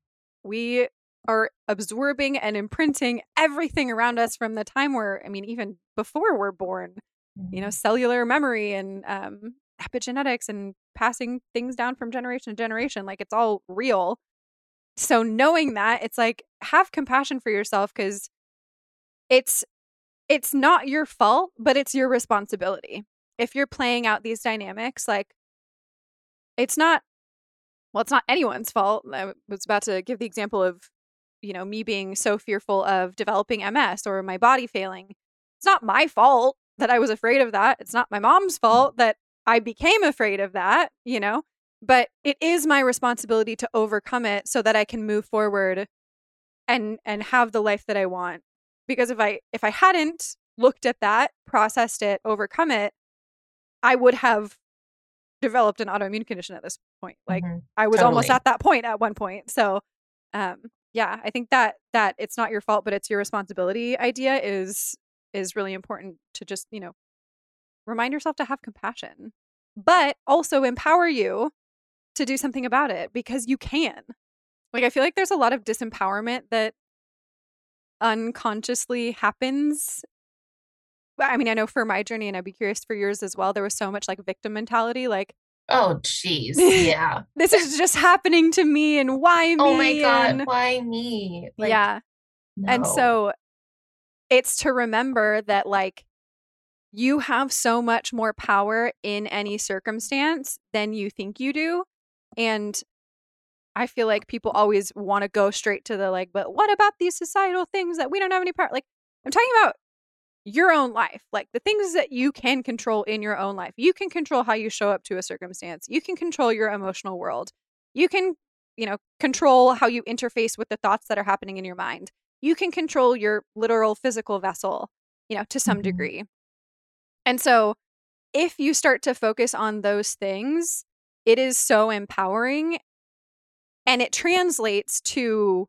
we are absorbing and imprinting everything around us from the time we're, I mean, even before we're born, mm. you know, mm-hmm. cellular memory and um, epigenetics and passing things down from generation to generation. Like it's all real. So knowing that, it's like have compassion for yourself because it's it's not your fault, but it's your responsibility if you're playing out these dynamics, like it's not well, it's not anyone's fault. I was about to give the example of, you know, me being so fearful of developing MS or my body failing. It's not my fault that I was afraid of that. It's not my mom's mm. fault that I became afraid of that, you know, but it is my responsibility to overcome it so that I can move forward and and have the life that I want. Because if I if I hadn't looked at that, processed it, overcome it, I would have developed an autoimmune condition at this point. Like mm-hmm. I was totally. almost at that point at one point. So um yeah, I think that that it's not your fault but it's your responsibility idea is is really important to just, you know, remind yourself to have compassion, but also empower you to do something about it because you can. Like I feel like there's a lot of disempowerment that unconsciously happens I mean, I know for my journey, and I'd be curious for yours as well. There was so much like victim mentality, like, oh, jeez, *laughs* yeah, this is just happening to me, and why me? Oh my god, and, why me? Like, yeah, no. and so it's to remember that like you have so much more power in any circumstance than you think you do, and I feel like people always want to go straight to the like, but what about these societal things that we don't have any part? Like, I'm talking about your own life, like the things that you can control in your own life. You can control how you show up to a circumstance. You can control your emotional world. You can, you know, control how you interface with the thoughts that are happening in your mind. You can control your literal physical vessel, you know, to some mm-hmm. degree. And so if you start to focus on those things, it is so empowering and it translates to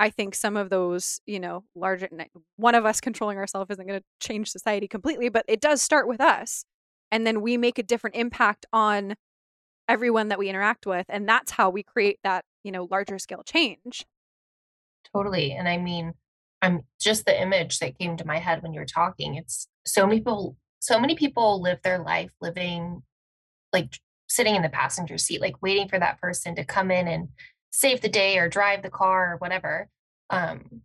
I think some of those, you know, larger one of us controlling ourselves isn't going to change society completely, but it does start with us. And then we make a different impact on everyone that we interact with. And that's how we create that, you know, larger scale change. Totally. And I mean, I'm just the image that came to my head when you were talking. It's so many people, so many people live their life living like sitting in the passenger seat, like waiting for that person to come in and save the day or drive the car or whatever. Um,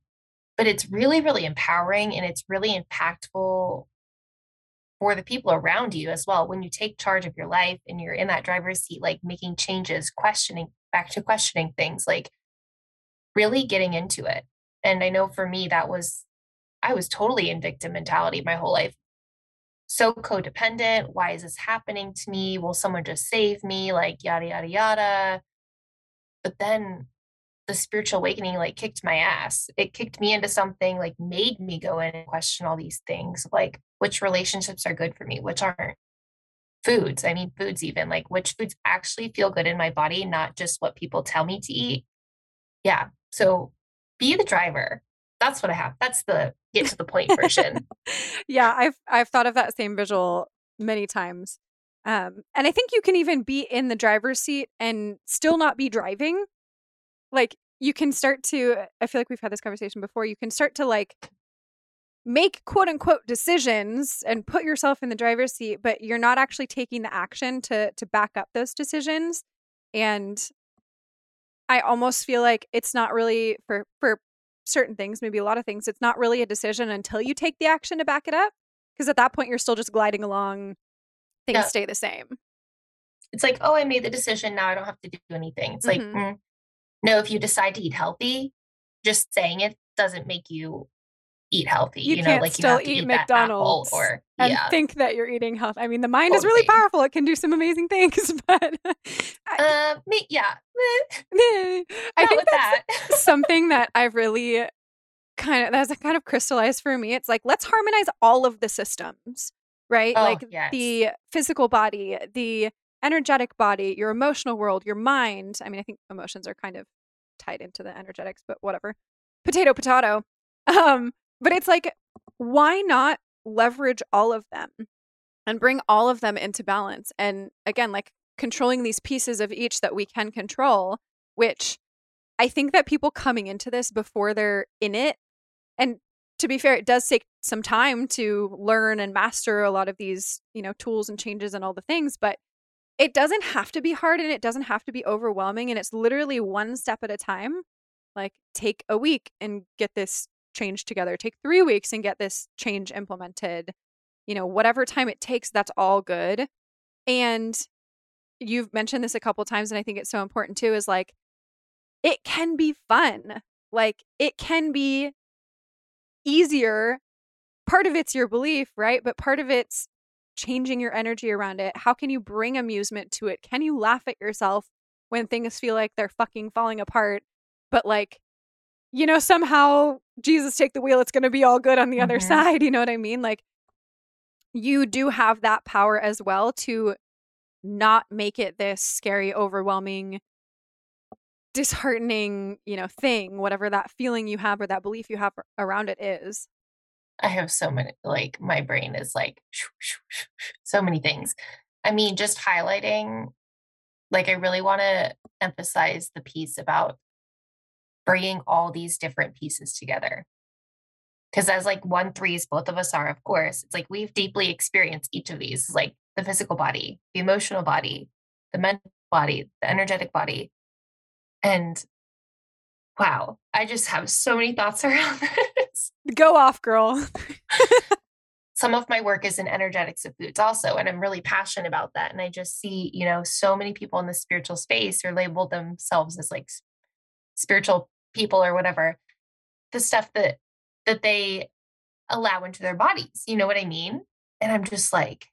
but it's really, really empowering and it's really impactful for the people around you as well. When you take charge of your life and you're in that driver's seat, like making changes, questioning, back to questioning things, like really getting into it. And I know for me, that was, I was totally in victim mentality my whole life. So codependent. Why is this happening to me? Will someone just save me? Like, yada, yada, yada. But then the spiritual awakening like kicked my ass. It kicked me into something, like made me go in and question all these things, like which relationships are good for me, which aren't. Foods, I mean, foods, even like which foods actually feel good in my body, not just what people tell me to eat. Yeah. So be the driver. That's what I have. That's the get to the point version. *laughs* yeah, I've I've thought of that same visual many times. Um, and I think you can even be in the driver's seat and still not be driving. Like you can start to, I feel like we've had this conversation before. You can start to like make quote unquote decisions and put yourself in the driver's seat, but you're not actually taking the action to to back up those decisions. And I almost feel like it's not really for for certain things, maybe a lot of things, it's not really a decision until you take the action to back it up. Because at that point, you're still just gliding along things yeah. stay the same. It's like, oh, I made the decision. Now I don't have to do anything. It's mm-hmm. like, mm, no, if you decide to eat healthy, just saying it doesn't make you eat healthy. You, you know, like still you have to eat, eat McDonald's or and yeah. think that you're eating health. I mean, the mind is really powerful; it can do some amazing things. *laughs* But uh, me, yeah, *laughs* I think that's that. *laughs* something that I've really kind of that's kind of crystallized for me. It's like let's harmonize all of the systems right? Oh, like yes. the physical body, the energetic body, your emotional world, your mind. I mean, I think emotions are kind of tied into the energetics, but whatever. Potato, potato. Um, but it's like, why not leverage all of them and bring all of them into balance? And again, like controlling these pieces of each that we can control, which I think that people coming into this before they're in it, and to be fair, it does take some time to learn and master a lot of these, you know, tools and changes and all the things, but it doesn't have to be hard and it doesn't have to be overwhelming and it's literally one step at a time. Like take a week and get this change together. Take 3 weeks and get this change implemented. You know, whatever time it takes, that's all good. And you've mentioned this a couple times and I think it's so important too is like it can be fun. Like it can be easier. Part of it's your belief, right? But part of it's changing your energy around it. How can you bring amusement to it? Can you laugh at yourself when things feel like they're fucking falling apart? But like, you know, somehow Jesus take the wheel, it's going to be all good on the mm-hmm. other side. *laughs* You know what I mean? Like, you do have that power as well to not make it this scary, overwhelming, disheartening, you know, thing, whatever that feeling you have or that belief you have around it is. I have so many, like, my brain is like so many things. I mean, just highlighting, like, I really want to emphasize the piece about bringing all these different pieces together. Because as like one threes, both of us are, of course, it's like we've deeply experienced each of these, like the physical body, the emotional body, the mental body, the energetic body, and wow, I just have so many thoughts *laughs* around this. Go off, girl. *laughs* some of my work is in energetics of foods also and i'm really passionate about that and i just see you know so many people in the spiritual space or label themselves as like spiritual people or whatever the stuff that that they allow into their bodies you know what i mean and i'm just like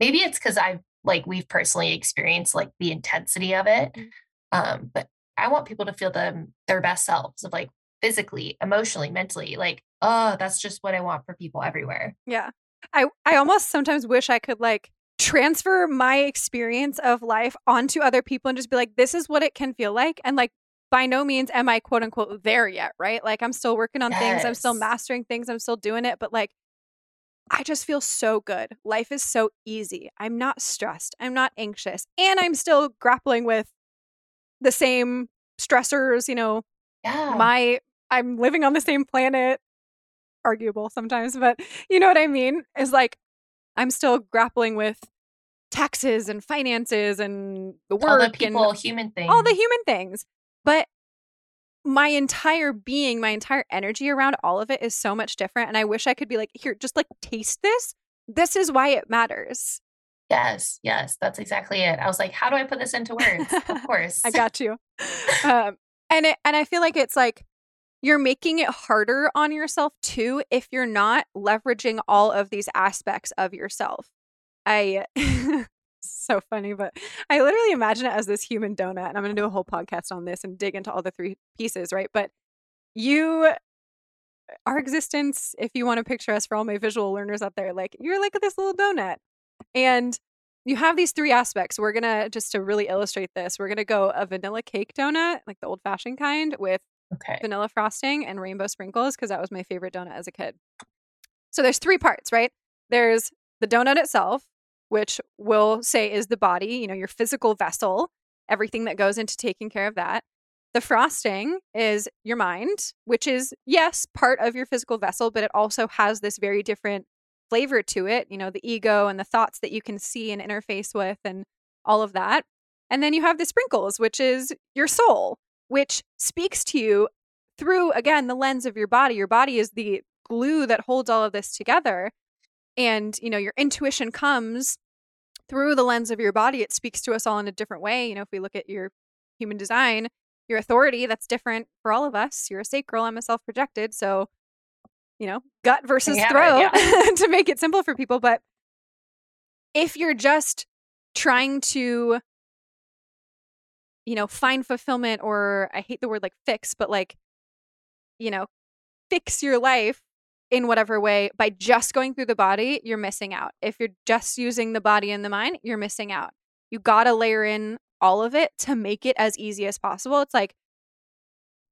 maybe it's because i've like we've personally experienced like the intensity of it mm. um but i want people to feel them their best selves of like physically emotionally mentally like oh, that's just what I want for people everywhere. Yeah. I I almost sometimes wish I could like transfer my experience of life onto other people and just be like this is what it can feel like and like by no means am I quote unquote there yet, right? Like I'm still working on yes. things, I'm still mastering things, I'm still doing it, but like I just feel so good. Life is so easy. I'm not stressed. I'm not anxious. And I'm still grappling with the same stressors, you know. Yeah. My I'm living on the same planet arguable sometimes, but you know what I mean? Is like I'm still grappling with taxes and finances and the work all the people, human things, all the human things. But my entire being, my entire energy around all of it is so much different. And I wish I could be like, here, just like taste this. This is why it matters. Yes, yes, that's exactly it. I was like, how do I put this into words? of *laughs* course, I got you. *laughs* Um, and it, and I feel like it's like you're making it harder on yourself too if you're not leveraging all of these aspects of yourself. I *laughs* so funny, but I literally imagine it as this human donut, and I'm going to do a whole podcast on this and dig into all the three pieces, right? But you, our existence, if you want to picture us for all my visual learners out there, like you're like this little donut, and you have these three aspects. We're gonna just to really illustrate this, we're gonna go a vanilla cake donut, like the old fashioned kind, with Okay. Vanilla frosting and rainbow sprinkles because that was my favorite donut as a kid. So there's three parts, right? There's the donut itself, which we'll say is the body, you know, your physical vessel, everything that goes into taking care of that. The frosting is your mind, which is, yes, part of your physical vessel, but it also has this very different flavor to it, you know, the ego and the thoughts that you can see and interface with and all of that. And then you have the sprinkles, which is your soul, which speaks to you through, again, the lens of your body. Your body is the glue that holds all of this together. And, you know, your intuition comes through the lens of your body. It speaks to us all in a different way. You know, if we look at your human design, your authority, that's different for all of us. You're a sacral, I'm a self projected. So, you know, gut versus throat yeah. *laughs* to make it simple for people. But if you're just trying to you know, find fulfillment or I hate the word like fix, but like, you know, fix your life in whatever way by just going through the body, you're missing out. If you're just using the body and the mind, you're missing out. You got to layer in all of it to make it as easy as possible. It's like,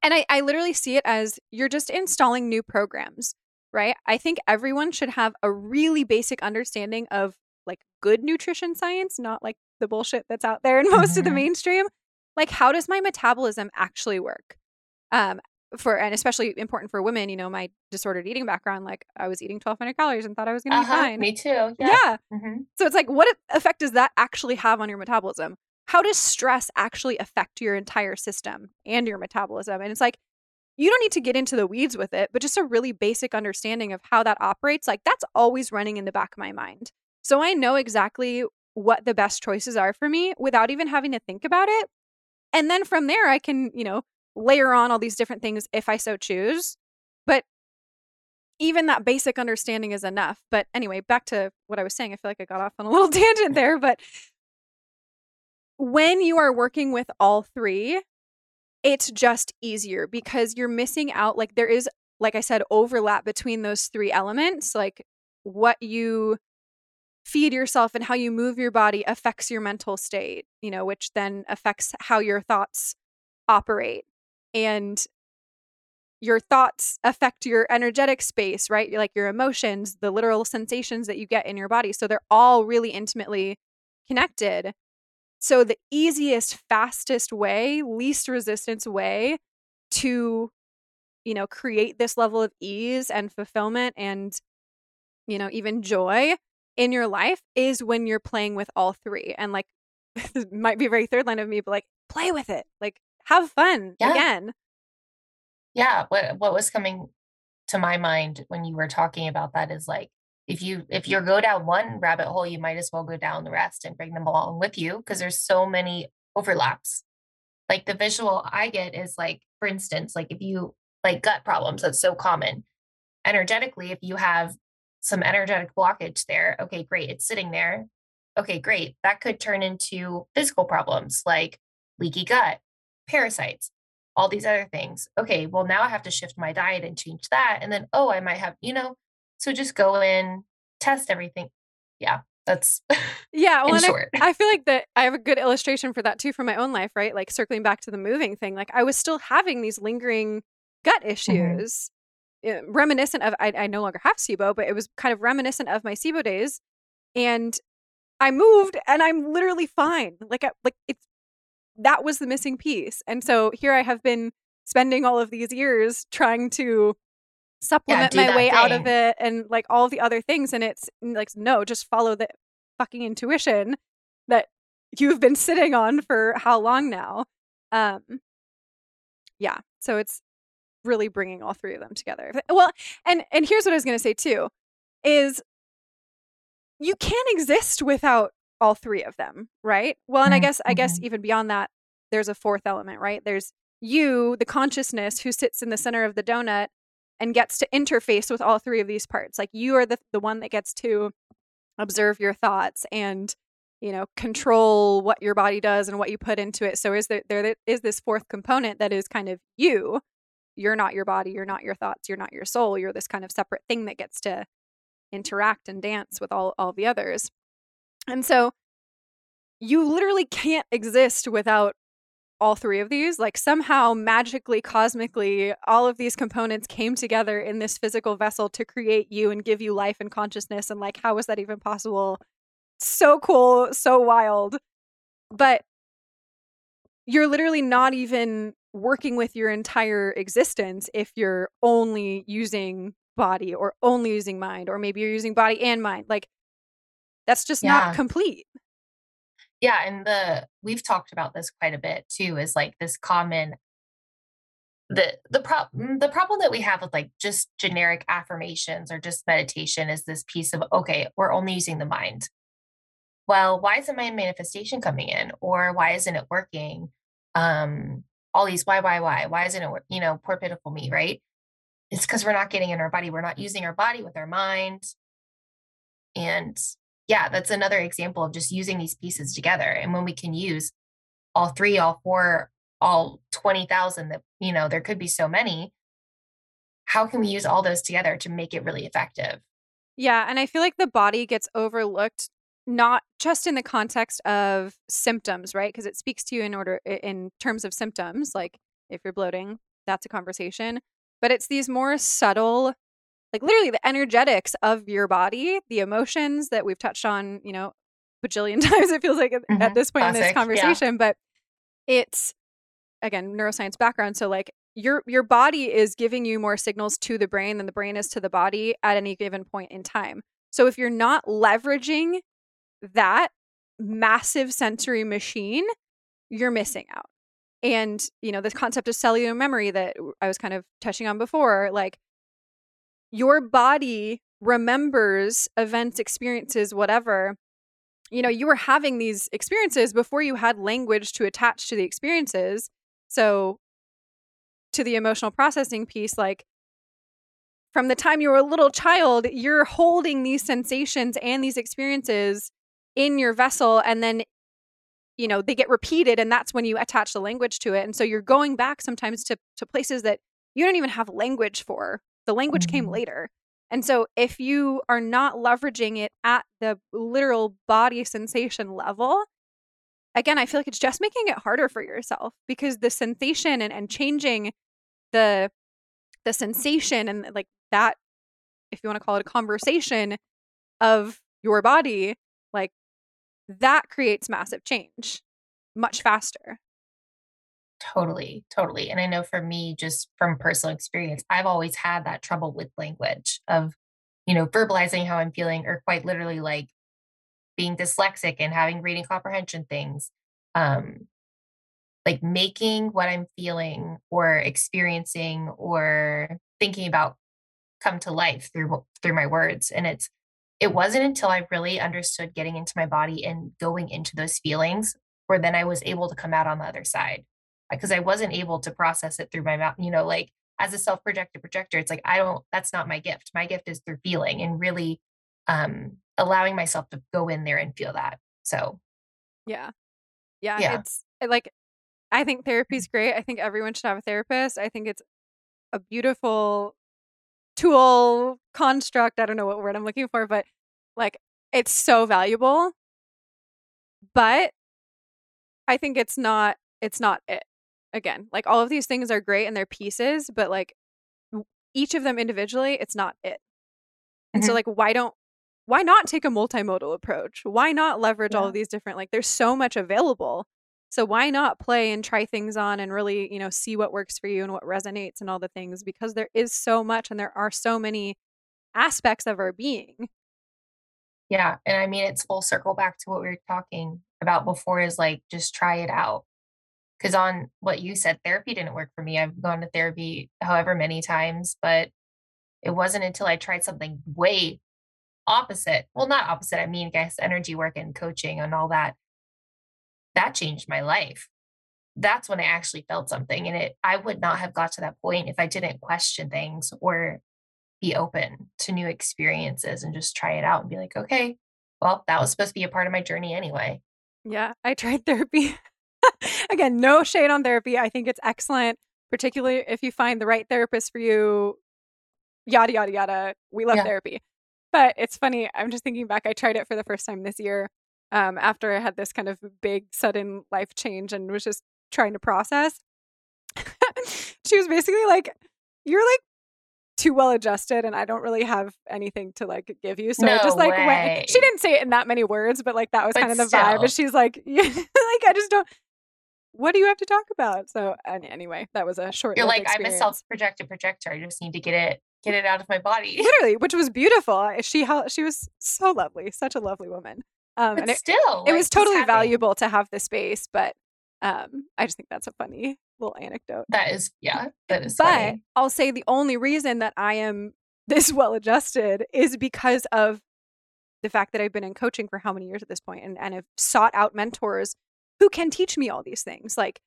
and I, I literally see it as you're just installing new programs, right? I think everyone should have a really basic understanding of like good nutrition science, not like the bullshit that's out there in *laughs* most mm-hmm. of the mm-hmm. mainstream, like how does my metabolism actually work um for and especially important for women you know my disordered eating background like i was eating 1200 calories and thought i was gonna uh-huh, be fine me too yeah, yeah. Mm-hmm. so it's like what effect does that actually have on your metabolism how does stress actually affect your entire system and your metabolism and it's like you don't need to get into the weeds with it but just a really basic understanding of how that operates like that's always running in the back of my mind so i know exactly what the best choices are for me without even having to think about it and then from there, I can, you know, layer on all these different things if I so choose. But even that basic understanding is enough. But anyway, back to what I was saying. I feel like I got off on a little *laughs* tangent there. But when you are working with all three, it's just easier because you're missing out. Like, there is, like I said, overlap between those three elements. Like, what you feed yourself and how you move your body affects your mental state, you know, which then affects how your thoughts operate. And your thoughts affect your energetic space, right? Like your emotions, the literal sensations that you get in your body. So they're all really intimately connected. So the easiest, fastest way, least resistance way to, you know, create this level of ease and fulfillment and, you know, even joy in your life is when you're playing with all three. And like, *laughs* this might be a very third line of me, but like, play with it. Like, have fun yeah. again. Yeah. What What was coming to my mind when you were talking about that is like, if you if mm-hmm. you go down one mm. rabbit hole you might as well go down the rest and bring them along with you because there's so many overlaps. Like the visual i get is like for instance like if you like gut problems that's so common. Energetically if you have some energetic blockage there okay great it's sitting there. Okay great that could turn into physical problems like leaky gut parasites all these other things. Okay well now i have to shift my diet and change that and then oh i might have you know so just go in, test everything. Yeah, that's *laughs* yeah. Well, I, I, feel like that I have a good illustration for that too from my own life, right? Like circling back to the moving thing. Like I was still having these lingering gut mm-hmm. issues, mm-hmm. reminiscent of I, I no longer have SIBO, but it was kind of reminiscent of my SIBO days, and I moved and I'm literally fine. Like I, like it's that was the missing piece, and so here I have been spending all of these years trying to supplement yeah, my way thing. out of it and like all the other things and it's like no just follow the fucking intuition that you've been sitting on for how long now um yeah so it's really bringing all three of them together well and and here's what i was going to say too is you can't exist without all three of them right well and i guess i guess mm-hmm. even beyond that there's a fourth element right there's you the consciousness who sits in the center of the donut and gets to interface with all three of these parts. Like you are the the one that gets to observe your thoughts and you know control what your body does and what you put into it. So is there there is this fourth component that is kind of you. You're not your body, you're not your thoughts, you're not your soul. You're this kind of separate thing that gets to interact and dance with all all the others. And so you literally can't exist without all three of these like somehow magically cosmically all of these components came together in this physical vessel to create you and give you life and consciousness and like how was that even possible? So cool so wild. But you're literally not even working with your entire existence if you're only using body or only using mind or maybe you're using body and mind like that's just yeah. not complete yeah and the we've talked about this quite a bit too is like this common the the problem the problem that we have with like just generic affirmations or just meditation is this piece of okay we're only using the mind. Well why isn't my manifestation coming in? Or why isn't it working? Um all these why why why? Why isn't it you know poor pitiful me right? It's because we're not getting in our body. We're not using our body with our mind. And yeah, that's another example of just using these pieces together. And when we can use all three, all four, all 20,000 that, you know, there could be so many, how can we use all those together to make it really effective? Yeah. And I feel like the body gets overlooked not just in the context of symptoms, right? Because it speaks to you in order in terms of symptoms, like if you're bloating, that's a conversation. But it's these more subtle like literally the energetics of your body, the emotions that we've touched on, you know, bajillion *laughs* times it feels like mm-hmm. at this point Classic. in this conversation, yeah. but it's again neuroscience background so like your your body is giving you more signals to the brain than the brain is to the body at any given point in time. So if you're not leveraging that massive sensory machine, you're missing out. And, you know, this concept of cellular memory that I was kind of touching on before, like your body remembers events, experiences, whatever. You know, you were having these experiences before you had language to attach to the experiences. So, to the emotional processing piece, like from the time you were a little child, you're holding these sensations and these experiences in your vessel. And then, you know, they get repeated. And that's when you attach the language to it. And so you're going back sometimes to, to places that you don't even have language for the language mm-hmm. came later. And so if you are not leveraging it at the literal body sensation level, again, I feel like it's just making it harder for yourself because the sensation and, and changing the the sensation and like that, if you want to call it a conversation of your body, like that creates massive change much faster. Totally, totally. And I know for me, just from personal experience, I've always had that trouble with language of, you know, verbalizing how I'm feeling, or quite literally like being dyslexic and having reading comprehension things. Um, like making what I'm feeling or experiencing or thinking about come to life through through my words. And it's it wasn't until I really understood getting into my body and going into those feelings where then I was able to come out on the other side because I wasn't able to process it through my mouth. You know, like as a self projected projector, it's like, I don't, that's not my gift. My gift is through feeling and really um, allowing myself to go in there and feel that. So, yeah. Yeah. yeah. It's like, I think therapy is great. I think everyone should have a therapist. I think it's a beautiful tool construct. I don't know what word I'm looking for, but like it's so valuable. But I think it's not it's not it. Again, like all of these things are great and they're pieces, but like each of them individually, it's not it. And mm-hmm. so like why don't why not take a multimodal approach? Why not leverage yeah. all of these different like there's so much available. So why not play and try things on and really, you know, see what works for you and what resonates and all the things because there is so much and there are so many aspects of our being. Yeah, and I mean it's full circle back to what we were talking about before is like just try it out. Cuz on what you said therapy didn't work for me. I've gone to therapy however many times, but it wasn't until I tried something way opposite. Well, not opposite. I mean, guess energy work and coaching and all that that changed my life. That's when I actually felt something. And it I would not have got to that point if I didn't question things or be open to new experiences and just try it out and be like, okay, well, that was supposed to be a part of my journey anyway. Yeah, I tried therapy. *laughs* *laughs* Again, no shade on therapy. I think it's excellent, particularly if you find the right therapist for you. Yada, yada, yada. We love yeah. therapy. But it's funny. I'm just thinking back. I tried it for the first time this year um, after I had this kind of big, sudden life change and was just trying to process. *laughs* she was basically like, You're like too well adjusted and I don't really have anything to like give you. So no I just like way. went. She didn't say it in that many words, but like that was but kind of the still. vibe. And she's like, *laughs* yeah, like I just don't. What do you have to talk about? So and anyway, that was a short. You're like experience. I'm a self-projected projector. I just need to get it get it out of my body. Literally, which was beautiful. She she was so lovely, such a lovely woman. Um, but and it, still, it was totally valuable to have the space, but um, I just think that's a funny little anecdote. That is, yeah, that is. But funny. I'll say the only reason that I am this *laughs* well adjusted is because of the fact that I've been in coaching for how many years at this point and, and have sought out mentors who can teach me all these things. Like,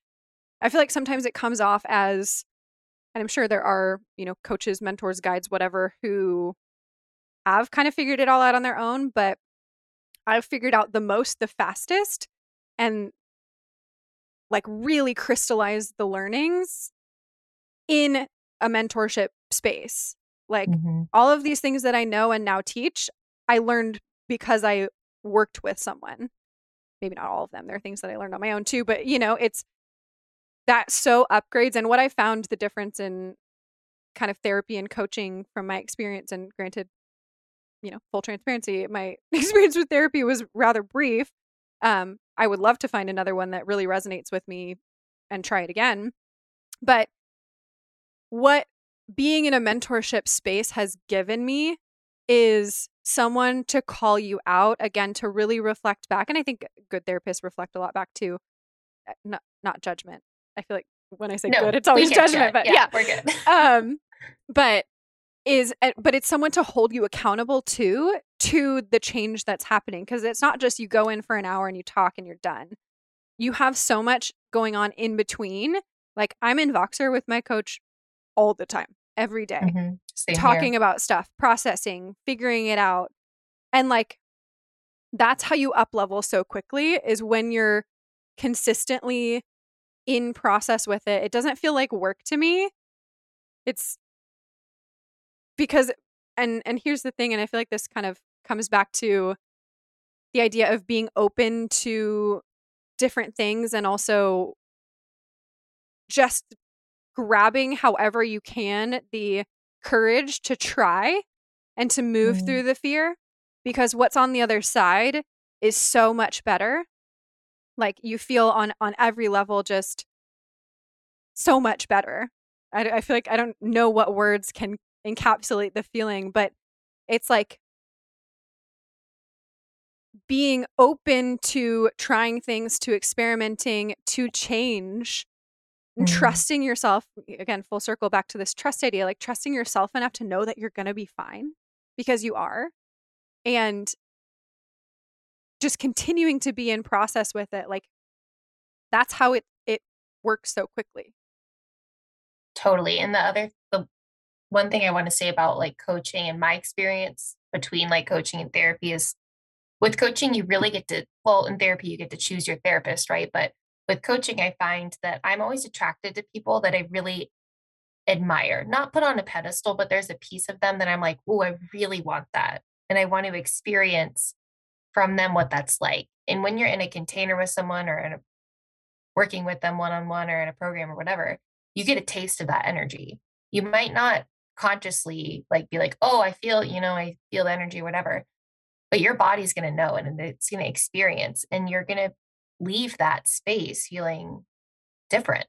I feel like sometimes it comes off as, and I'm sure there are, you know, coaches, mentors, guides, whatever, who have kind of figured it all out on their own, but I've figured out the most the fastest and like really crystallize the learnings in a mentorship space. Like mm-hmm. all of these things that I know and now teach, I learned because I worked with someone. Maybe not all of them. There are things that I learned on my own too, but you know, it's that so upgrades. And what I found the difference in kind of therapy and coaching from my experience, and granted, you know, full transparency, my *laughs* experience with therapy was rather brief. Um, I would love to find another one that really resonates with me and try it again. But what being in a mentorship space has given me is someone to call you out again to really reflect back and i think good therapists reflect a lot back to eh, not not judgment. I feel like when i say no, good it's always judgment but yeah, yeah, we're good. *laughs* Um but is eh, but it's someone to hold you accountable to to the change that's happening because it's not just you go in for an hour and you talk and you're done. You have so much going on in between like i'm in voxer with my coach all the time every day, mm-hmm. talking here. about stuff processing figuring it out and like that's how you up level so quickly is when you're consistently in process with it it doesn't feel like work to me it's because and and here's the thing and i feel like this kind of comes back to the idea of being open to different things and also just grabbing however you can the courage to try and to move mm. through the fear because what's on the other side is so much better like you feel on on every level just so much better I, I feel like i don't know what words can encapsulate the feeling, but it's like being open to trying things, to experimenting, to change, and mm. trusting yourself. Again, full circle back to this trust idea like trusting yourself enough to know that you're going to be fine because you are. and just continuing to be in process with it like that's how it it works so quickly totally and the other the one thing i want to say about like coaching and my experience between like coaching and therapy is with coaching you really get to well in therapy you get to choose your therapist right but with coaching i find that i'm always attracted to people that i really admire not put on a pedestal but there's a piece of them that i'm like oh i really want that and i want to experience from them what that's like. And when you're in a container with someone or in a, working with them one on one or in a program or whatever, you get a taste of that energy. You might not consciously like be like, oh, I feel, you know, I feel the energy, whatever. But your body's going to know and it's going to experience, and you're going to leave that space feeling different.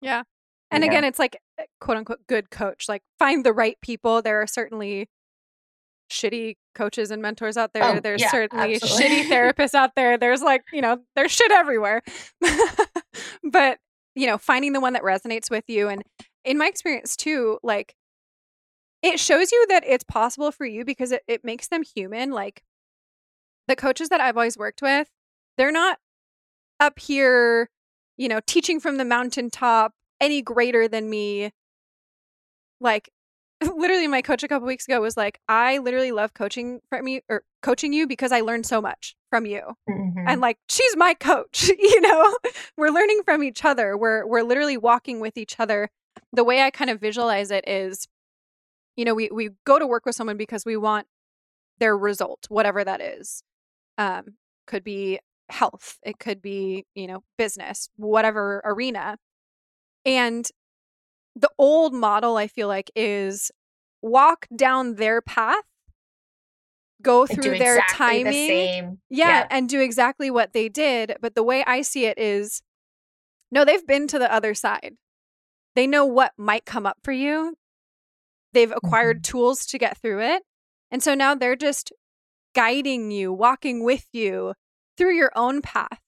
Yeah. And again, it's like eh, quote unquote good coach. Like find the right people. There are certainly shitty coaches and mentors out there. Oh, there's yeah, certainly absolutely. shitty *laughs* therapists out there. There's like, you know, there's shit everywhere. *laughs* but, you know, finding the one that resonates with you. And in my experience too, like, it shows you that it's possible for you because it, it makes them human. Like, the coaches that I've always worked with, they're not up here, you know, teaching from the mountaintop any greater than me. Like, *laughs* literally my coach a couple weeks ago was like i literally love coaching from you or coaching you because i learned so much from you. Mm-hmm. and like she's my coach *laughs* you know? We're learning from each other. We're we're literally walking with each other. The way i kind of visualize it is you know we we go to work with someone because we want their result whatever that is. Um could be health it could be you know business whatever arena and the old model I feel like is walk down their path, go through their exactly timing. The yeah, yeah, and do exactly what they did. But the way I see it is no, they've been to the other side. They know what might come up for you. They've acquired mm-hmm. tools to get through it. And so now they're just guiding you, walking with you through your own path,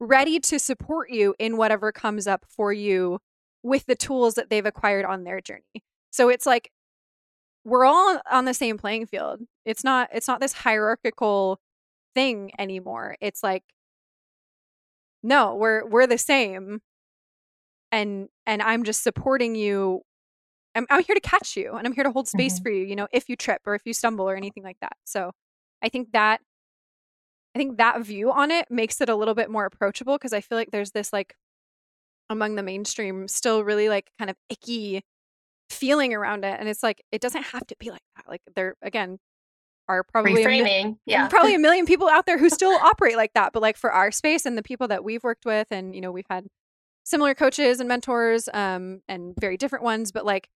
ready to support you in whatever comes up for you with the tools that they've acquired on their journey. So it's like we're all on the same playing field. It's not it's not this hierarchical thing anymore. It's like no, we're we're the same. And and I'm just supporting you. I'm, I'm here to catch you and I'm here to hold space mm-hmm. for you, you know, if you trip or if you stumble or anything like that. So I think that I think that view on it makes it a little bit more approachable because I feel like there's this like among the mainstream still really like kind of icky feeling around it and it's like it doesn't have to be like that like there again are probably Reframing. A, yeah probably a *laughs* million people out there who still operate like that but like for our space and the people that we've worked with and you know we've had similar coaches and mentors um and very different ones but like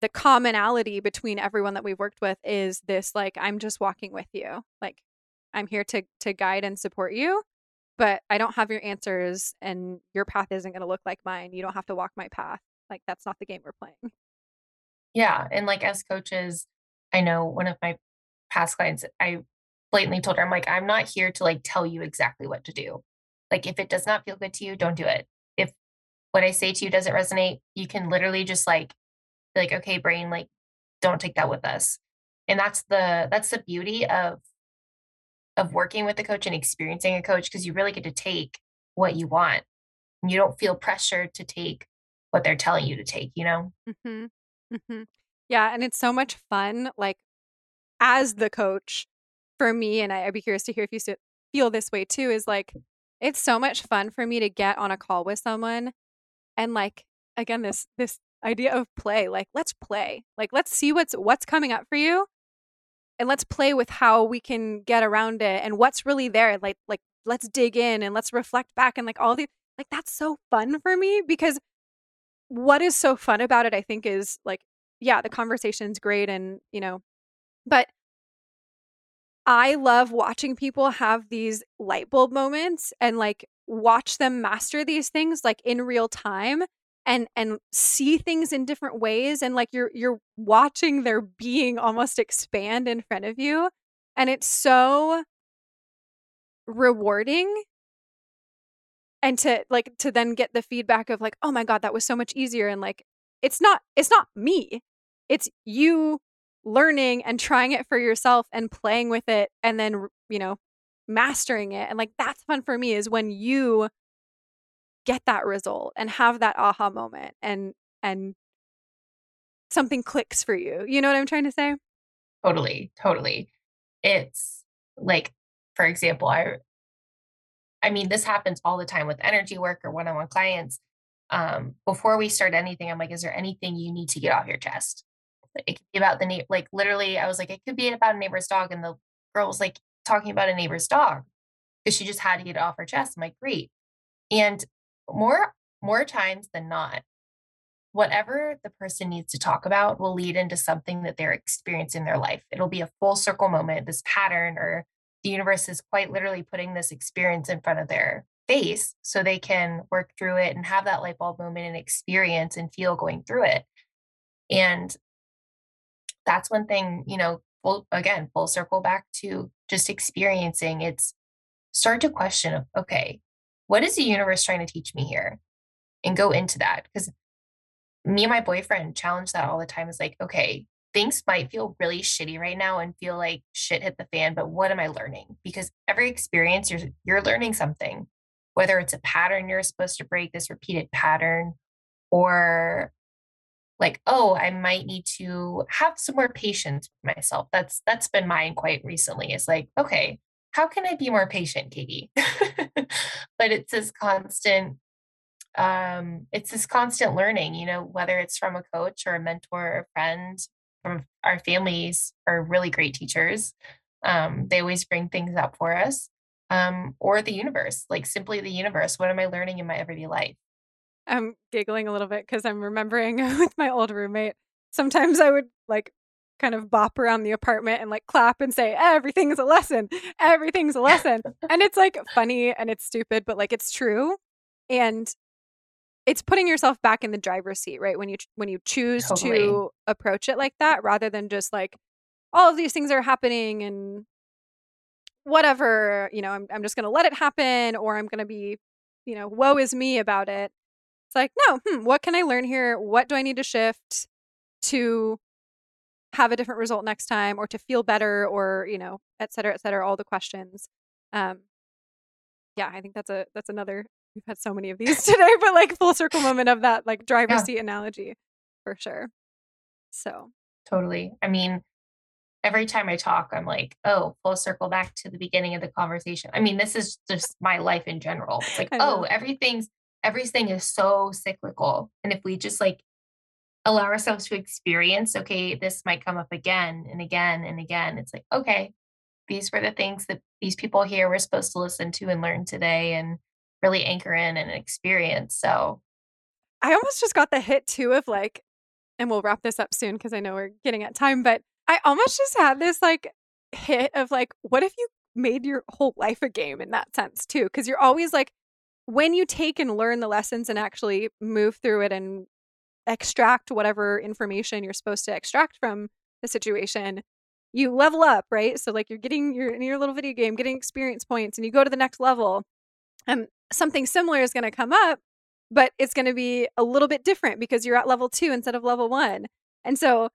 the commonality between everyone that we've worked with is this like i'm just walking with you like i'm here to to guide and support you but I don't have your answers and your path isn't going to look like mine. You don't have to walk my path. Like that's not the game we're playing. Yeah, and like as coaches, I know one of my past clients, I blatantly told her I'm like I'm not here to like tell you exactly what to do. Like if it does not feel good to you, don't do it. If what I say to you doesn't resonate, you can literally just like like okay, brain, like don't take that with us. And that's the that's the beauty of of working with a coach and experiencing a coach because you really get to take what you want. And you don't feel pressured to take what they're telling you to take, you know? Mm-hmm. Mm-hmm. Yeah. And it's so much fun, like as the coach for me, and I, I'd be curious to hear if you feel this way too, is like, it's so much fun for me to get on a call with someone and like, again, this, this idea of play, like, let's play, like, let's see what's, what's coming up for you and let's play with how we can get around it and what's really there like like let's dig in and let's reflect back and like all the like that's so fun for me because what is so fun about it i think is like yeah the conversation's great and you know but i love watching people have these light bulb moments and like watch them master these things like in real time and and see things in different ways and like you're you're watching their being almost expand in front of you and it's so rewarding and to like to then get the feedback of like oh my god that was so much easier and like it's not it's not me it's you learning and trying it for yourself and playing with it and then, you know, mastering it. And like that's fun for me is when you get that result and have that aha moment and and something clicks for you. You know what I'm trying to say? Totally, totally. It's like for example, I I mean, this happens all the time with energy work or one-on-one clients. Um, before we start anything, I'm like, is there anything you need to get off your chest? It could be about the neighbor. Like literally, I was like, it could be about a neighbor's dog, and the girl was like talking about a neighbor's dog because she just had to get it off her chest. I'm like, great. And more more times than not, whatever the person needs to talk about will lead into something that they're experiencing in their life. It'll be a full circle moment, this pattern, or the universe is quite literally putting this experience in front of their face so they can work through it and have that light bulb moment and experience and feel going through it. And that's one thing, you know, full, again, full circle back to just experiencing. It's start to question okay, what is the universe trying to teach me here? And go into that. Because me and my boyfriend challenge that all the time is like, okay, things might feel really shitty right now and feel like shit hit the fan, but what am I learning? Because every experience you're you're learning something, whether it's a pattern you're supposed to break, this repeated pattern, or like, oh, I might need to have some more patience with myself. That's that's been mine quite recently. It's like, okay, how can I be more patient, Katie? *laughs* but it's this constant um, it's this constant learning, you know, whether it's from a coach or a mentor or a friend from our families are really great teachers. Um, they always bring things up for us. Um, or the universe, like simply the universe. What am I learning in my everyday life? I'm giggling a little bit because I'm remembering *laughs* with my old roommate. Sometimes I would like kind of bop around the apartment and like clap and say, everything's a lesson. Everything's a lesson. and it's like funny and it's stupid, but like it's true. And it's putting yourself back in the driver's seat, right? When you when you choose totally. to approach it like that rather than just like all of these things are happening and whatever, you know, I'm I'm just going to let it happen or I'm going to be, you know, woe is me about it. It's like, no, hmm, what can I learn here? What do I need to shift to have a different result next time or to feel better or, you know, et cetera, et cetera, all the questions. Um, yeah, I think that's a that's another we've had so many of these *laughs* today, but like full circle moment of that like driver's yeah. seat analogy for sure. So totally. I mean, every time I talk, I'm like, oh, full circle back to the beginning of the conversation. I mean, this is just my life in general. It's like, *laughs* oh, everything's everything is so cyclical. And if we just like allow ourselves to experience, okay, this might come up again and again and again. It's like, okay, these were the things that these people here were supposed to listen to and learn today. And really anchor in and experience. So I almost just got the hit too of like, and we'll wrap this up soon because I know we're getting at time, but I almost just had this like hit of like, what if you made your whole life a game in that sense too? Because you're always like, when you take and learn the lessons and actually move through it and extract whatever information you're supposed to extract from the situation, you level up, right? So like you're getting your in your little video game, getting experience points, and you go to the next level. And something similar is going to come up, but it's going to be a little bit different because you're at level two instead of level one. And so,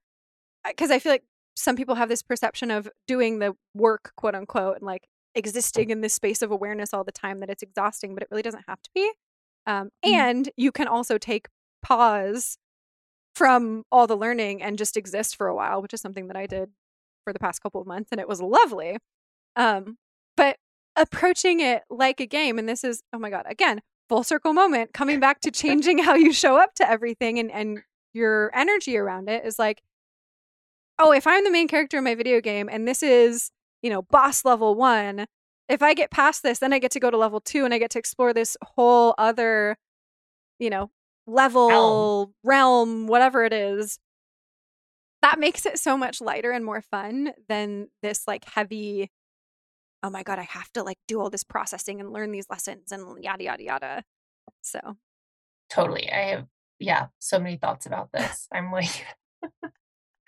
because I feel like some people have this perception of doing the work, quote unquote, and like existing in this space of awareness all the time that it's exhausting, but it really doesn't have to be. Um, mm-hmm. And you can also take pause from all the learning and just exist for a while, which is something that I did for the past couple of months, and it was lovely. Um, but approaching it like a game. And this is, oh my God, again, full circle moment, coming back to changing how you show up to everything and, and your energy around it is like, oh, if I'm the main character in my video game and this is, you know, boss level one, if I get past this, then I get to go to level two and I get to explore this whole other, you know, level, realm, realm whatever it is. That makes it so much lighter and more fun than this like heavy oh my god i have to like do all this processing and learn these lessons and yada yada yada. So. Totally i have yeah so many thoughts about this. I'm like *laughs*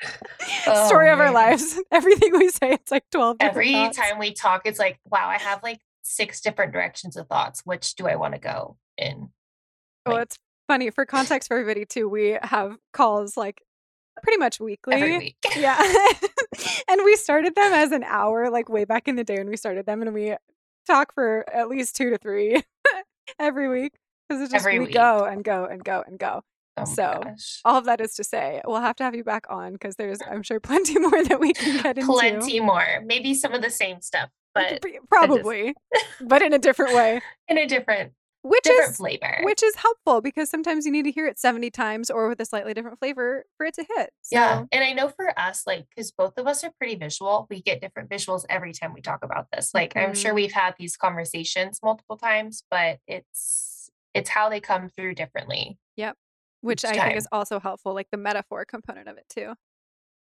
*laughs* oh, story of man. our lives. *laughs* Everything we say it's like 12 every thoughts. time we talk it's like wow i have like six different directions of thoughts. Which do i want to go in? Like, oh it's funny for context for everybody too we have calls like pretty much weekly. every week. *laughs* Yeah. *laughs* and we started them as an hour, like way back in the day when we started them, and we talk for at least two to three *laughs* every week because it's just Every we week. go and go and go and go. Oh So, gosh. All of that is to say, we'll have to have you back on because there's, I'm sure, plenty more that we can get into. plenty more. Maybe some of the same stuff, but probably, but in a different way, in a different which different is flavor. which is helpful because sometimes you need to hear it 70 times or with a slightly different flavor for it to hit. So, yeah. And I know for us, like, because both of us are pretty visual, we get different visuals every time we talk about this. Like, I'm Mhm. sure we've had these conversations multiple times, but it's it's how they come through differently. Yep. Which I think is also helpful, like the metaphor component of it too.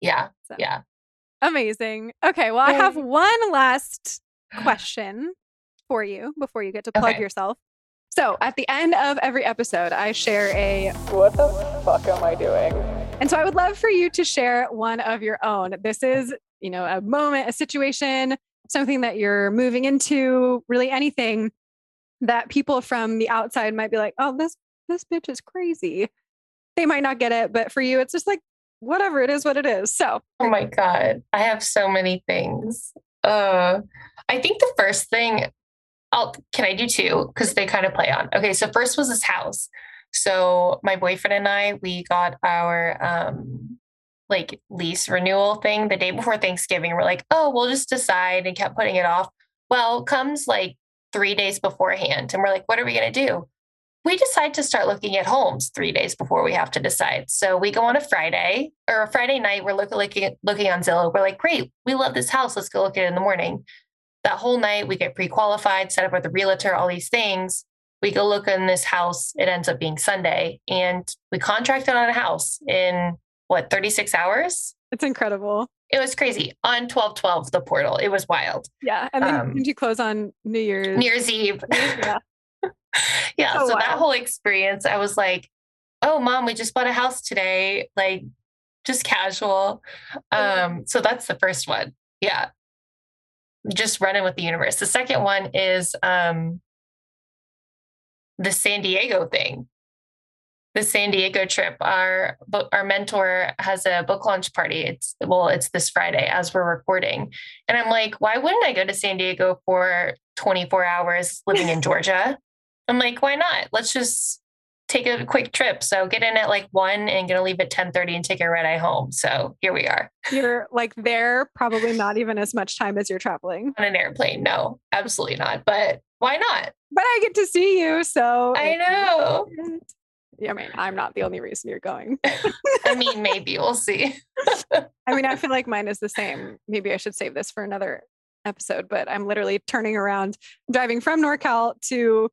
Yeah. So Yeah. amazing. Okay, well, I have one last *sighs* question for you before you get to plug Okay. yourself. So, at the end of every episode, I share a what the fuck am I doing? And so, I would love for you to share one of your own. This is, you know, a moment, a situation, something that you're moving into, really anything that people from the outside might be like, "Oh, this this bitch is crazy." They might not get it, but for you, it's just like whatever. It is what it is. So, Oh my God. I have so many things. Uh I think the first thing I'll can I do two? Because they kind of play on. Okay, so first was this house. So my boyfriend and I, we got our um like lease renewal thing the day before Thanksgiving. We're like, oh, we'll just decide and kept putting it off. Well, comes like three days beforehand, and we're like, what are we gonna do? We decide to start looking at homes three days before we have to decide. So we go on a Friday or a Friday night. We're looking looking, looking on Zillow. We're like, great, we love this house. Let's go look at it in the morning. That whole night, we get pre-qualified, set up with a realtor, all these things. We go look in this house. It ends up being Sunday, and we contracted on a house in what 36 hours. it's incredible. It was crazy on 1212 the portal. It was wild. Yeah. And then Um, you close on New Year's? New Year's Eve. yeah. *laughs* yeah. Oh, so that whole experience, I was like, oh, mom, we just bought a house today. Like, just casual. Um, so that's the first one. Yeah. Just running with the universe. The second one is um the San Diego thing. The San Diego trip. Our our mentor has a book launch party. It's well, it's this Friday as we're recording. And I'm like, why wouldn't I go to San Diego for 24 hours living in *laughs* Georgia? I'm like, why not? Let's just take a quick trip. So get in at like one and gonna leave at 10:30 and take a red eye home. So here we are You're like there, probably not even as much time as you're traveling. on an airplane. No, absolutely not. But why not? But I get to see you. So I know. Yeah, I mean, I'm not the only reason you're going. *laughs* I mean, maybe we'll see. *laughs* I mean, I feel like mine is the same. Maybe I should save this for another episode, but I'm literally turning around, driving from NorCal to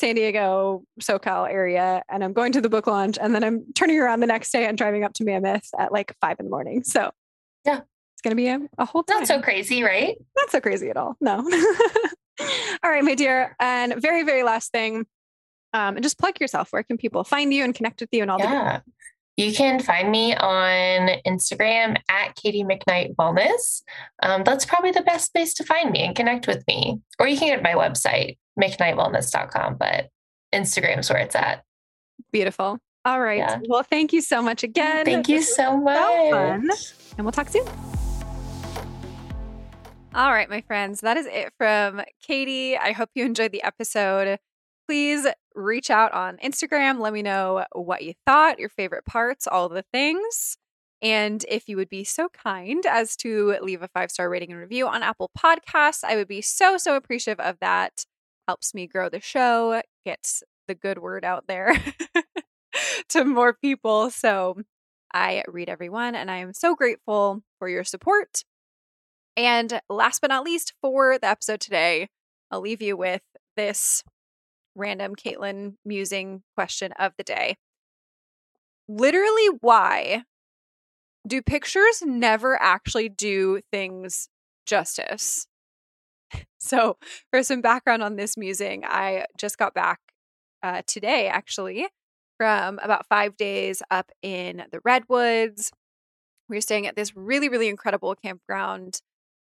San Diego, SoCal area, and I'm going to the book launch. And then I'm turning around the next day and driving up to Mammoth at like five in the morning. So, Yeah. it's going to be a, a whole time. Not so crazy, right? Not so crazy at all. No. *laughs* all right, my dear. And very, very last thing. Um, and just plug yourself. Where can people find you and connect with you and all the Yeah. You can find me on Instagram at Katie McKnight Wellness. Um, that's probably the best place to find me and connect with me. Or you can get my website, mcknightwellness.com, but Instagram's where it's at. Beautiful. All right. Yeah. Well, thank you so much again. Thank you so much. fun. And we'll talk soon. All right, my friends, that is it from Katie. I hope you enjoyed the episode. Please reach out on Instagram. Let me know what you thought, your favorite parts, all the things. And if you would be so kind as to leave a five star rating and review on Apple Podcasts, I would be so, so appreciative of that. Helps me grow the show, gets the good word out there *laughs* to more people. So I read everyone and I am so grateful for your support. And last but not least, for the episode today, I'll leave you with this random Caitlin musing question of the day. Literally, why do pictures never actually do things justice? So, for some background on this musing, I just got back uh, today, actually, from about five days up in the Redwoods. We were staying at this really, really incredible campground,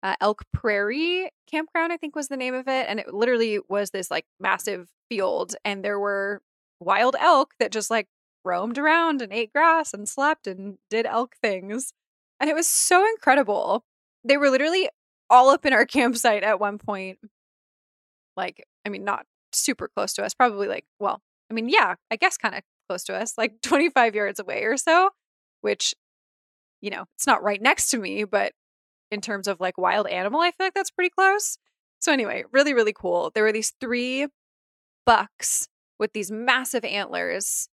uh, Elk Prairie Campground, I think was the name of it. And it literally was this like massive field, and there were wild elk that just like roamed around and ate grass and slept and did elk things. And it was so incredible. They were literally all up in our *laughs* campsite at one point. Like, I mean, not super close to us, probably like, well, I mean, yeah, I guess kind of close to us, like *laughs* 25 yards away or so, which, you know, it's not right next to me, but in terms of like wild animal, I feel like that's pretty close. So, anyway, really, really cool. There were these three bucks with these massive antlers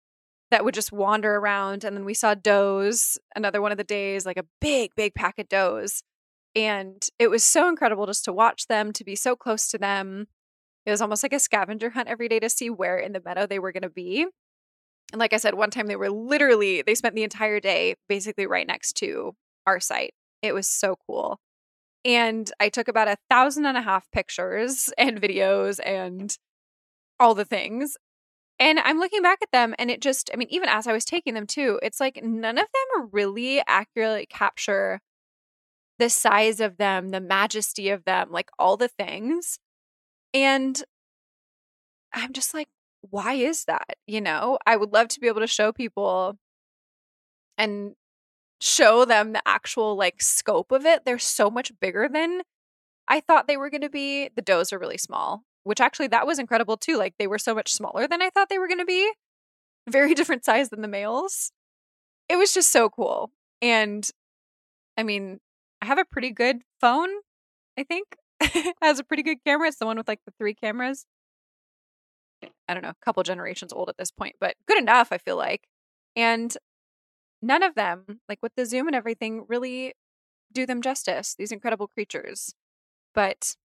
that would just wander around. And then we saw does another one of the days, like a big, big pack of does. And it was so incredible just to watch them, to be so close to them. It was almost like a scavenger hunt every day to see where in the meadow they were going to be. And like I said, one time they were literally, they spent the entire day basically right next to our site. It was so cool. And I took about a thousand and a half pictures *laughs* and videos and all the things. And I'm looking back at them and it just, I mean, even as I was taking them too, it's like none of them really accurately capture the size of them, the majesty of them, like all the things. And I'm just like, why is that? You know, I would love to be able to show people and show them the actual like scope of it. They're so much bigger than I thought they were going to be. The does are really small, which actually that was incredible too. Like they were so much smaller than I thought they were going to be. Very *laughs* different size than the males. It was just so cool. And I mean, I have a pretty good phone, I think. *laughs* has a pretty good camera. It's the one with like the three cameras. Eh, I don't know, a couple generations old at this point, but good enough, I feel like. And none of them, like with the zoom and everything, really do them justice, these incredible creatures. But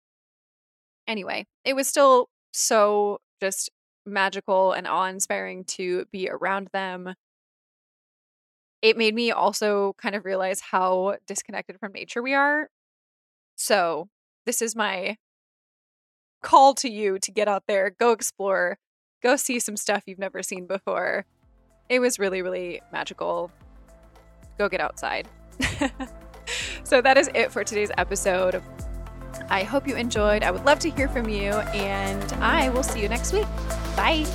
anyway, it was still so just magical and awe inspiring to be around them. It made me also kind of realize how disconnected from nature we are. So, this is my call to you to get out there, go explore, go see some stuff you've never seen before. It was really, really magical. Go get outside. *laughs* so that is it for today's episode. I hope you enjoyed. I would love to hear from you, and I will see you next week. Bye.